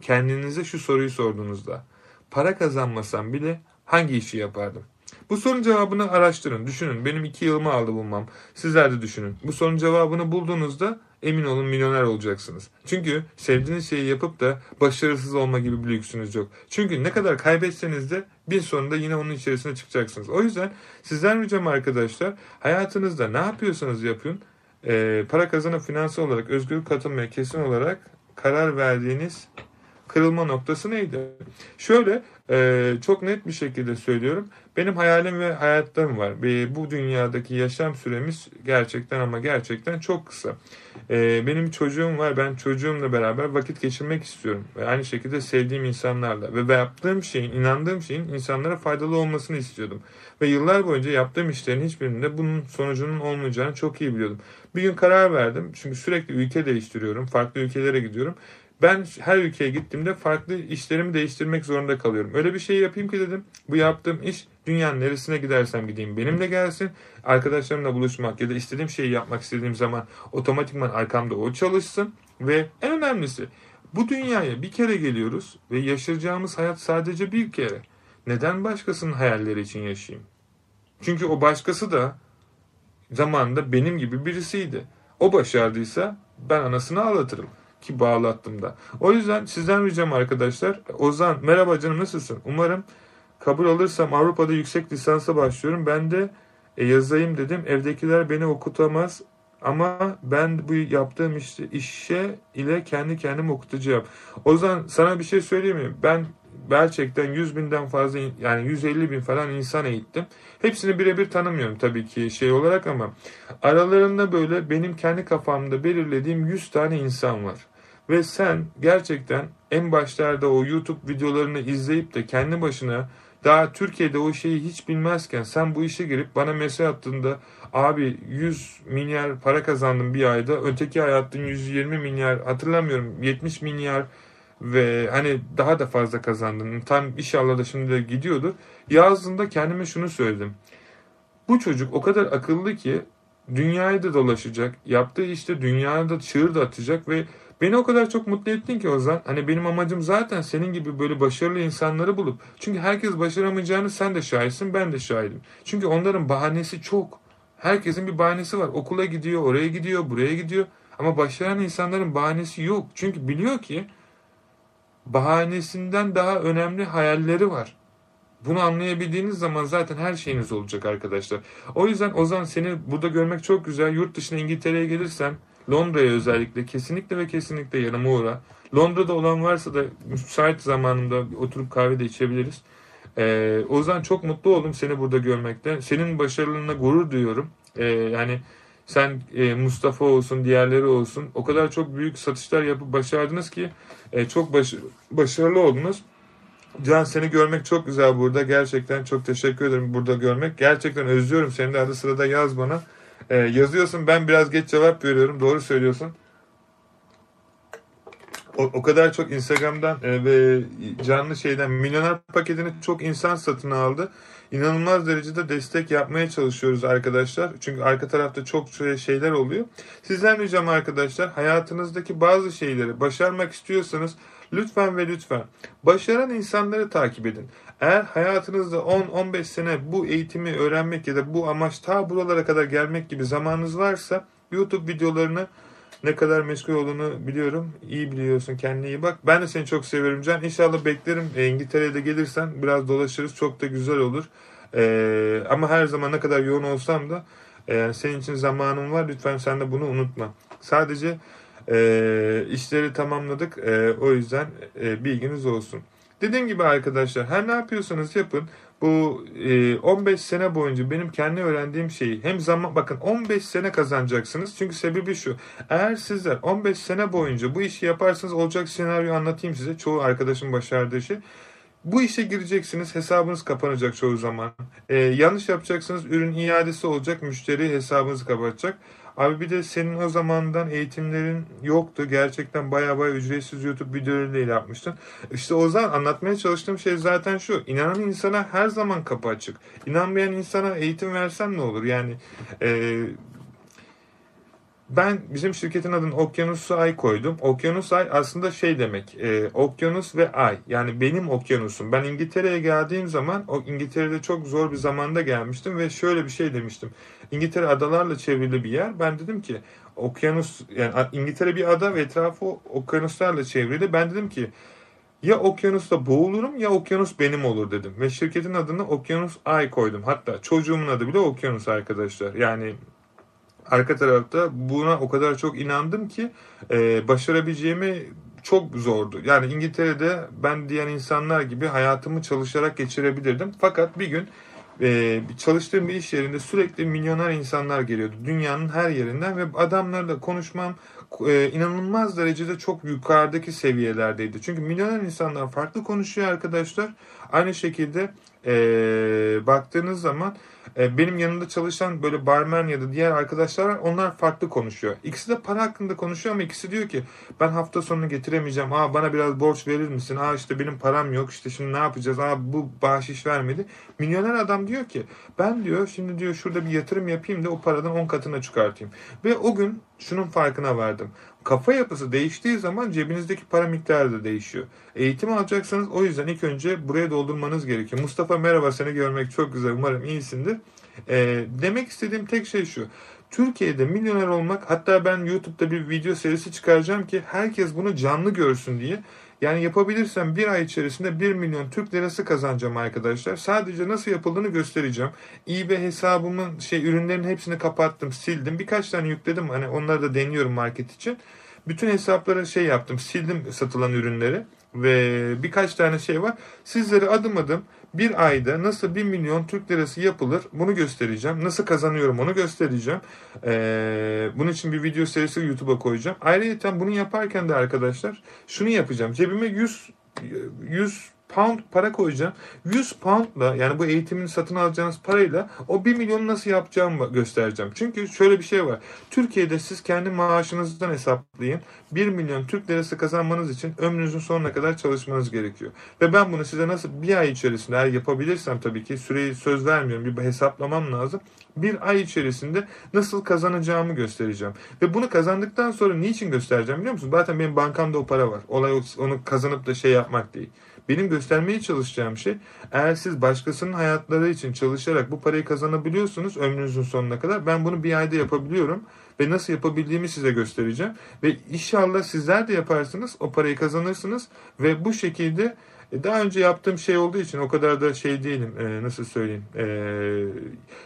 Kendinize şu soruyu sorduğunuzda. Para kazanmasam bile hangi işi yapardım? Bu sorunun cevabını araştırın, düşünün. Benim iki yılımı aldı bulmam. Sizler de düşünün. Bu sorunun cevabını bulduğunuzda emin olun milyoner olacaksınız. Çünkü sevdiğiniz şeyi yapıp da başarısız olma gibi bir lüksünüz yok. Çünkü ne kadar kaybetseniz de bir sonunda yine onun içerisine çıkacaksınız. O yüzden sizden ricam arkadaşlar hayatınızda ne yapıyorsanız yapın e, para kazanıp finansal olarak özgür katılmaya kesin olarak karar verdiğiniz kırılma noktası neydi? Şöyle e, çok net bir şekilde söylüyorum. Benim hayalim ve hayatlarım var. E, bu dünyadaki yaşam süremiz gerçekten ama gerçekten çok kısa. E, benim çocuğum var. Ben çocuğumla beraber vakit geçirmek istiyorum. Ve aynı şekilde sevdiğim insanlarla. Ve yaptığım şeyin, inandığım şeyin insanlara faydalı olmasını istiyordum. Ve yıllar boyunca yaptığım işlerin hiçbirinde bunun sonucunun olmayacağını çok iyi biliyordum. Bir gün karar verdim. Çünkü sürekli ülke değiştiriyorum. Farklı ülkelere gidiyorum. Ben her ülkeye gittiğimde farklı işlerimi değiştirmek zorunda kalıyorum. Öyle bir şey yapayım ki dedim. Bu yaptığım iş dünyanın neresine gidersem gideyim benimle gelsin. Arkadaşlarımla buluşmak ya da istediğim şeyi yapmak istediğim zaman otomatikman arkamda o çalışsın. Ve en önemlisi bu dünyaya bir kere geliyoruz ve yaşayacağımız hayat sadece bir kere. Neden başkasının hayalleri için yaşayayım? Çünkü o başkası da zamanında benim gibi birisiydi. O başardıysa ben anasını ağlatırım ki bağlattım da. O yüzden sizden ricam arkadaşlar. Ozan merhaba canım nasılsın? Umarım kabul alırsam Avrupa'da yüksek lisansa başlıyorum. Ben de e, yazayım dedim. Evdekiler beni okutamaz ama ben bu yaptığım işte işe ile kendi kendimi okutacağım. Ozan sana bir şey söyleyeyim mi? Ben gerçekten 100 binden fazla yani 150 bin falan insan eğittim. Hepsini birebir tanımıyorum tabii ki şey olarak ama aralarında böyle benim kendi kafamda belirlediğim 100 tane insan var. Ve sen gerçekten en başlarda o YouTube videolarını izleyip de kendi başına daha Türkiye'de o şeyi hiç bilmezken sen bu işe girip bana mesaj attığında abi 100 milyar para kazandım bir ayda öteki ay attın 120 milyar hatırlamıyorum 70 milyar ve hani daha da fazla kazandın. Tam inşallah da şimdi de gidiyordur. Yazdığında kendime şunu söyledim. Bu çocuk o kadar akıllı ki dünyayı da dolaşacak yaptığı işte dünyada çığır da atacak ve Beni o kadar çok mutlu ettin ki Ozan. Hani benim amacım zaten senin gibi böyle başarılı insanları bulup. Çünkü herkes başaramayacağını sen de şahitsin ben de şahidim. Çünkü onların bahanesi çok. Herkesin bir bahanesi var. Okula gidiyor, oraya gidiyor, buraya gidiyor. Ama başaran insanların bahanesi yok. Çünkü biliyor ki bahanesinden daha önemli hayalleri var. Bunu anlayabildiğiniz zaman zaten her şeyiniz olacak arkadaşlar. O yüzden Ozan seni burada görmek çok güzel. Yurt dışına İngiltere'ye gelirsen Londra'ya özellikle kesinlikle ve kesinlikle yanıma uğra. Londra'da olan varsa da müsait zamanında oturup kahve de içebiliriz. Ee, o yüzden çok mutlu oldum seni burada görmekte. Senin başarılığına gurur duyuyorum. Ee, yani sen e, Mustafa olsun, diğerleri olsun o kadar çok büyük satışlar yapıp başardınız ki e, çok baş, başarılı oldunuz. Can seni görmek çok güzel burada. Gerçekten çok teşekkür ederim burada görmek. Gerçekten özlüyorum seni de arada sırada yaz bana. Ee, yazıyorsun ben biraz geç cevap veriyorum. Doğru söylüyorsun. O, o kadar çok Instagram'dan e, ve canlı şeyden milyoner paketini çok insan satın aldı. İnanılmaz derecede destek yapmaya çalışıyoruz arkadaşlar. Çünkü arka tarafta çok şeyler oluyor. Sizden ricam arkadaşlar hayatınızdaki bazı şeyleri başarmak istiyorsanız lütfen ve lütfen başaran insanları takip edin. Eğer hayatınızda 10-15 sene bu eğitimi öğrenmek ya da bu amaç ta buralara kadar gelmek gibi zamanınız varsa YouTube videolarını ne kadar meşgul olduğunu biliyorum. İyi biliyorsun kendine iyi bak. Ben de seni çok seviyorum Can. İnşallah beklerim. E, İngiltere'de gelirsen biraz dolaşırız. Çok da güzel olur. E, ama her zaman ne kadar yoğun olsam da e, senin için zamanım var. Lütfen sen de bunu unutma. Sadece e, işleri tamamladık. E, o yüzden e, bilginiz olsun. Dediğim gibi arkadaşlar her ne yapıyorsanız yapın. Bu e, 15 sene boyunca benim kendi öğrendiğim şeyi hem zaman bakın 15 sene kazanacaksınız. Çünkü sebebi şu. Eğer sizler 15 sene boyunca bu işi yaparsanız olacak senaryo anlatayım size. Çoğu arkadaşım başardığı şey. Bu işe gireceksiniz, hesabınız kapanacak çoğu zaman. Ee, yanlış yapacaksınız, ürün iadesi olacak, müşteri hesabınızı kapatacak. Abi bir de senin o zamandan eğitimlerin yoktu. Gerçekten baya baya ücretsiz YouTube videolarıyla yapmıştın. İşte o zaman anlatmaya çalıştığım şey zaten şu. İnanan insana her zaman kapı açık. İnanmayan insana eğitim versen ne olur? Yani e, ben bizim şirketin adını Okyanus Ay koydum. Okyanus Ay aslında şey demek. E, okyanus ve ay. Yani benim okyanusum. Ben İngiltere'ye geldiğim zaman o İngiltere'de çok zor bir zamanda gelmiştim ve şöyle bir şey demiştim. İngiltere adalarla çevrili bir yer. Ben dedim ki okyanus yani İngiltere bir ada ve etrafı okyanuslarla çevrili. Ben dedim ki ya okyanusta boğulurum ya okyanus benim olur dedim. Ve şirketin adını Okyanus Ay koydum. Hatta çocuğumun adı bile Okyanus arkadaşlar. Yani arka tarafta buna o kadar çok inandım ki e, başarabileceğimi çok zordu. Yani İngiltere'de ben diğer insanlar gibi hayatımı çalışarak geçirebilirdim. Fakat bir gün e, çalıştığım bir iş yerinde sürekli milyoner insanlar geliyordu. Dünyanın her yerinden ve adamlarla konuşmam e, inanılmaz derecede çok yukarıdaki seviyelerdeydi. Çünkü milyoner insanlar farklı konuşuyor arkadaşlar. Aynı şekilde e, baktığınız zaman e, benim yanımda çalışan böyle barman ya da diğer arkadaşlar var. Onlar farklı konuşuyor. İkisi de para hakkında konuşuyor ama ikisi diyor ki ben hafta sonunu getiremeyeceğim. Aa bana biraz borç verir misin? Aa işte benim param yok. İşte şimdi ne yapacağız? Aa bu bahşiş vermedi. Milyoner adam diyor ki ben diyor şimdi diyor şurada bir yatırım yapayım da o paradan 10 katına çıkartayım. Ve o gün şunun farkına vardım. Kafa yapısı değiştiği zaman cebinizdeki para miktarı da değişiyor. Eğitim alacaksanız o yüzden ilk önce buraya doldurmanız gerekiyor. Mustafa merhaba seni görmek çok güzel. Umarım iyisindir. E, demek istediğim tek şey şu. Türkiye'de milyoner olmak hatta ben YouTube'da bir video serisi çıkaracağım ki herkes bunu canlı görsün diye. Yani yapabilirsem bir ay içerisinde 1 milyon Türk lirası kazanacağım arkadaşlar. Sadece nasıl yapıldığını göstereceğim. eBay hesabımın şey ürünlerin hepsini kapattım, sildim. Birkaç tane yükledim. Hani onları da deniyorum market için. Bütün hesaplara şey yaptım, sildim satılan ürünleri ve birkaç tane şey var. Sizlere adım adım bir ayda nasıl 1 milyon Türk lirası yapılır bunu göstereceğim. Nasıl kazanıyorum onu göstereceğim. Ee, bunun için bir video serisi YouTube'a koyacağım. Ayrıca bunu yaparken de arkadaşlar şunu yapacağım. Cebime 100 100 pound para koyacağım. 100 poundla yani bu eğitimin satın alacağınız parayla o 1 milyonu nasıl yapacağımı göstereceğim. Çünkü şöyle bir şey var. Türkiye'de siz kendi maaşınızdan hesaplayın. 1 milyon Türk lirası kazanmanız için ömrünüzün sonuna kadar çalışmanız gerekiyor. Ve ben bunu size nasıl bir ay içerisinde eğer yapabilirsem tabii ki süreyi söz vermiyorum. Bir hesaplamam lazım. Bir ay içerisinde nasıl kazanacağımı göstereceğim. Ve bunu kazandıktan sonra niçin göstereceğim biliyor musun? Zaten benim bankamda o para var. Olay onu kazanıp da şey yapmak değil. Benim göstermeye çalışacağım şey eğer siz başkasının hayatları için çalışarak bu parayı kazanabiliyorsunuz ömrünüzün sonuna kadar ben bunu bir ayda yapabiliyorum ve nasıl yapabildiğimi size göstereceğim ve inşallah sizler de yaparsınız o parayı kazanırsınız ve bu şekilde e, daha önce yaptığım şey olduğu için o kadar da şey değilim. E, nasıl söyleyeyim? E,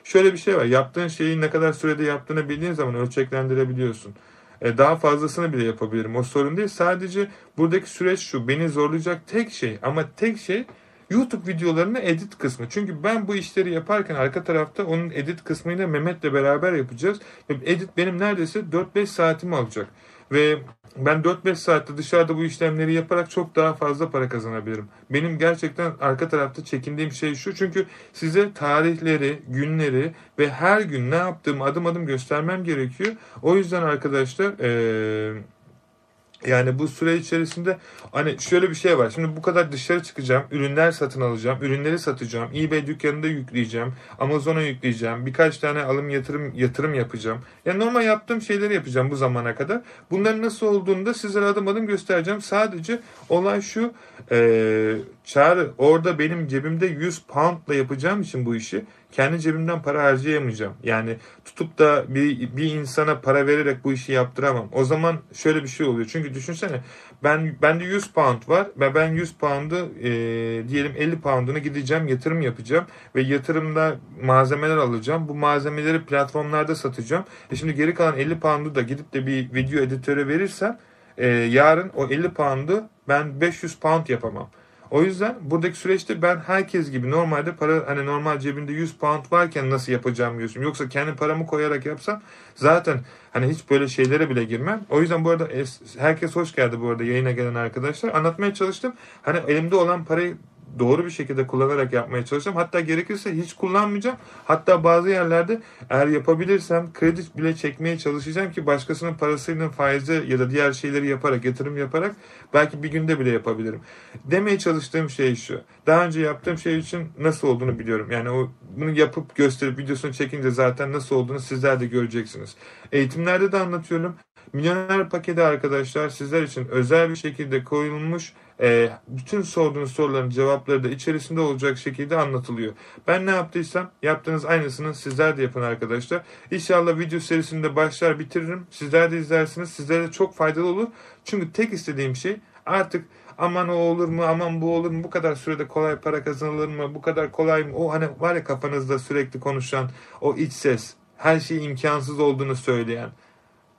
şöyle bir şey var. Yaptığın şeyi ne kadar sürede yaptığını bildiğin zaman ölçeklendirebiliyorsun. E, daha fazlasını bile yapabilirim. O sorun değil. Sadece buradaki süreç şu. Beni zorlayacak tek şey ama tek şey YouTube videolarının edit kısmı. Çünkü ben bu işleri yaparken arka tarafta onun edit kısmıyla Mehmet'le beraber yapacağız. Edit benim neredeyse 4-5 saatimi alacak. Ve ben 4-5 saatte dışarıda bu işlemleri yaparak çok daha fazla para kazanabilirim. Benim gerçekten arka tarafta çekindiğim şey şu. Çünkü size tarihleri, günleri ve her gün ne yaptığımı adım adım göstermem gerekiyor. O yüzden arkadaşlar... Ee, yani bu süre içerisinde hani şöyle bir şey var. Şimdi bu kadar dışarı çıkacağım, ürünler satın alacağım, ürünleri satacağım, eBay dükkanında yükleyeceğim, Amazon'a yükleyeceğim, birkaç tane alım yatırım yatırım yapacağım. Yani normal yaptığım şeyleri yapacağım bu zamana kadar. Bunların nasıl olduğunu da sizlere adım adım göstereceğim. Sadece olay şu, ee, çağrı orada benim cebimde 100 poundla yapacağım için bu işi kendi cebimden para harcayamayacağım. Yani tutup da bir, bir insana para vererek bu işi yaptıramam. O zaman şöyle bir şey oluyor. Çünkü düşünsene ben bende 100 pound var ve ben 100 pound'u e, diyelim 50 pound'unu gideceğim yatırım yapacağım ve yatırımda malzemeler alacağım. Bu malzemeleri platformlarda satacağım. E şimdi geri kalan 50 pound'u da gidip de bir video editöre verirsem e, yarın o 50 pound'u ben 500 pound yapamam. O yüzden buradaki süreçte ben herkes gibi normalde para hani normal cebinde 100 pound varken nasıl yapacağım diyorsun. Yoksa kendi paramı koyarak yapsam zaten hani hiç böyle şeylere bile girmem. O yüzden bu arada herkes hoş geldi bu arada yayına gelen arkadaşlar. Anlatmaya çalıştım. Hani elimde olan parayı doğru bir şekilde kullanarak yapmaya çalışacağım. Hatta gerekirse hiç kullanmayacağım. Hatta bazı yerlerde eğer yapabilirsem kredi bile çekmeye çalışacağım ki başkasının parasıyla faizi ya da diğer şeyleri yaparak, yatırım yaparak belki bir günde bile yapabilirim. Demeye çalıştığım şey şu. Daha önce yaptığım şey için nasıl olduğunu biliyorum. Yani o bunu yapıp gösterip videosunu çekince zaten nasıl olduğunu sizler de göreceksiniz. Eğitimlerde de anlatıyorum. Milyoner paketi arkadaşlar sizler için özel bir şekilde koyulmuş e, bütün sorduğunuz soruların cevapları da içerisinde olacak şekilde anlatılıyor. Ben ne yaptıysam yaptığınız aynısını sizler de yapın arkadaşlar. İnşallah video serisinde başlar bitiririm. Sizler de izlersiniz. Sizlere de çok faydalı olur. Çünkü tek istediğim şey artık aman o olur mu aman bu olur mu bu kadar sürede kolay para kazanılır mı bu kadar kolay mı o hani var ya kafanızda sürekli konuşan o iç ses her şey imkansız olduğunu söyleyen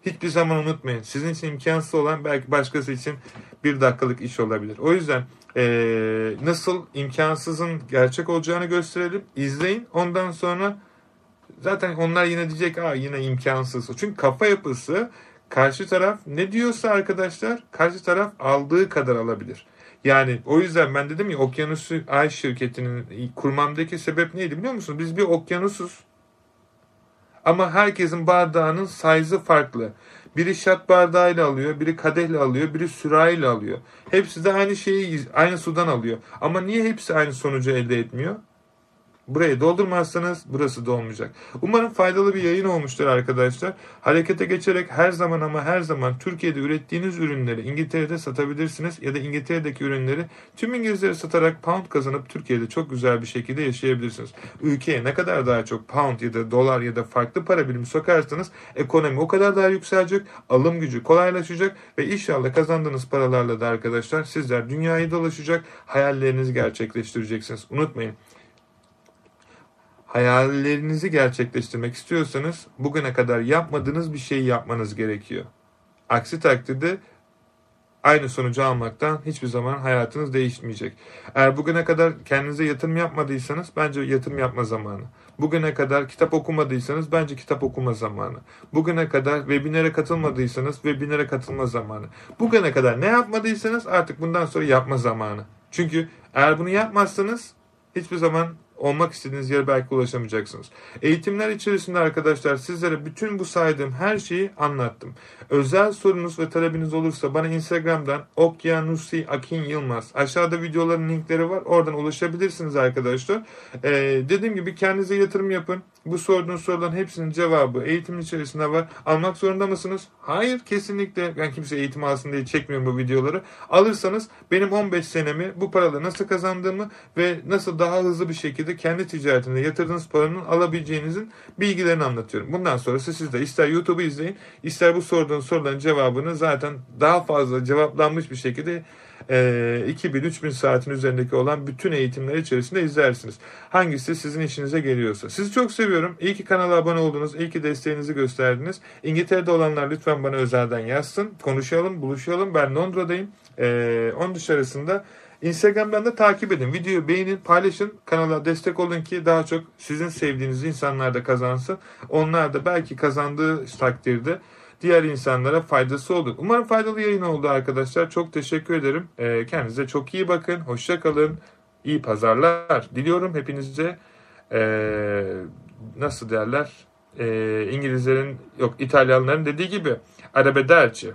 hiçbir zaman unutmayın sizin için imkansız olan belki başkası için bir dakikalık iş olabilir. O yüzden ee, nasıl imkansızın gerçek olacağını gösterelim izleyin ondan sonra zaten onlar yine diyecek Aa, yine imkansız çünkü kafa yapısı Karşı taraf ne diyorsa arkadaşlar karşı taraf aldığı kadar alabilir. Yani o yüzden ben dedim ya Okyanusu Ay şirketinin kurmamdaki sebep neydi biliyor musunuz? Biz bir okyanusuz. Ama herkesin bardağının size'ı farklı. Biri şat bardağıyla alıyor, biri kadehle alıyor, biri sürahiyle alıyor. Hepsi de aynı şeyi aynı sudan alıyor. Ama niye hepsi aynı sonucu elde etmiyor? Burayı doldurmazsanız burası dolmayacak. Umarım faydalı bir yayın olmuştur arkadaşlar. Harekete geçerek her zaman ama her zaman Türkiye'de ürettiğiniz ürünleri İngiltere'de satabilirsiniz ya da İngiltere'deki ürünleri tüm İngilizlere satarak pound kazanıp Türkiye'de çok güzel bir şekilde yaşayabilirsiniz. Ülkeye ne kadar daha çok pound ya da dolar ya da farklı para birimi sokarsanız ekonomi o kadar daha yükselecek, alım gücü kolaylaşacak ve inşallah kazandığınız paralarla da arkadaşlar sizler dünyayı dolaşacak, hayallerinizi gerçekleştireceksiniz. Unutmayın hayallerinizi gerçekleştirmek istiyorsanız bugüne kadar yapmadığınız bir şeyi yapmanız gerekiyor. Aksi takdirde aynı sonucu almaktan hiçbir zaman hayatınız değişmeyecek. Eğer bugüne kadar kendinize yatırım yapmadıysanız bence yatırım yapma zamanı. Bugüne kadar kitap okumadıysanız bence kitap okuma zamanı. Bugüne kadar webinere katılmadıysanız webinere katılma zamanı. Bugüne kadar ne yapmadıysanız artık bundan sonra yapma zamanı. Çünkü eğer bunu yapmazsanız hiçbir zaman olmak istediğiniz yere belki ulaşamayacaksınız. Eğitimler içerisinde arkadaşlar sizlere bütün bu saydığım her şeyi anlattım. Özel sorunuz ve talebiniz olursa bana Instagram'dan Okyanusi Akin Yılmaz aşağıda videoların linkleri var. Oradan ulaşabilirsiniz arkadaşlar. Ee, dediğim gibi kendinize yatırım yapın. Bu sorduğunuz soruların hepsinin cevabı eğitimin içerisinde var. Almak zorunda mısınız? Hayır kesinlikle. Ben kimse eğitim alsın diye çekmiyorum bu videoları. Alırsanız benim 15 senemi bu paraları nasıl kazandığımı ve nasıl daha hızlı bir şekilde kendi ticaretinde yatırdığınız paranın alabileceğinizin bilgilerini anlatıyorum. Bundan sonrası siz de ister YouTube'u izleyin ister bu sorduğunuz soruların cevabını zaten daha fazla cevaplanmış bir şekilde e, 2000-3000 saatin üzerindeki olan bütün eğitimler içerisinde izlersiniz. Hangisi sizin işinize geliyorsa. Sizi çok seviyorum. İyi ki kanala abone oldunuz. İyi ki desteğinizi gösterdiniz. İngiltere'de olanlar lütfen bana özelden yazsın. Konuşalım, buluşalım. Ben Londra'dayım. E, onun dışarısında Instagram'dan da takip edin. Videoyu beğenin, paylaşın. Kanala destek olun ki daha çok sizin sevdiğiniz insanlar da kazansın. Onlar da belki kazandığı takdirde diğer insanlara faydası olur. Umarım faydalı yayın oldu arkadaşlar. Çok teşekkür ederim. Ee, kendinize çok iyi bakın. Hoşça kalın. İyi pazarlar diliyorum hepinize. Ee, nasıl derler? Ee, İngilizlerin yok İtalyanların dediği gibi arabederci.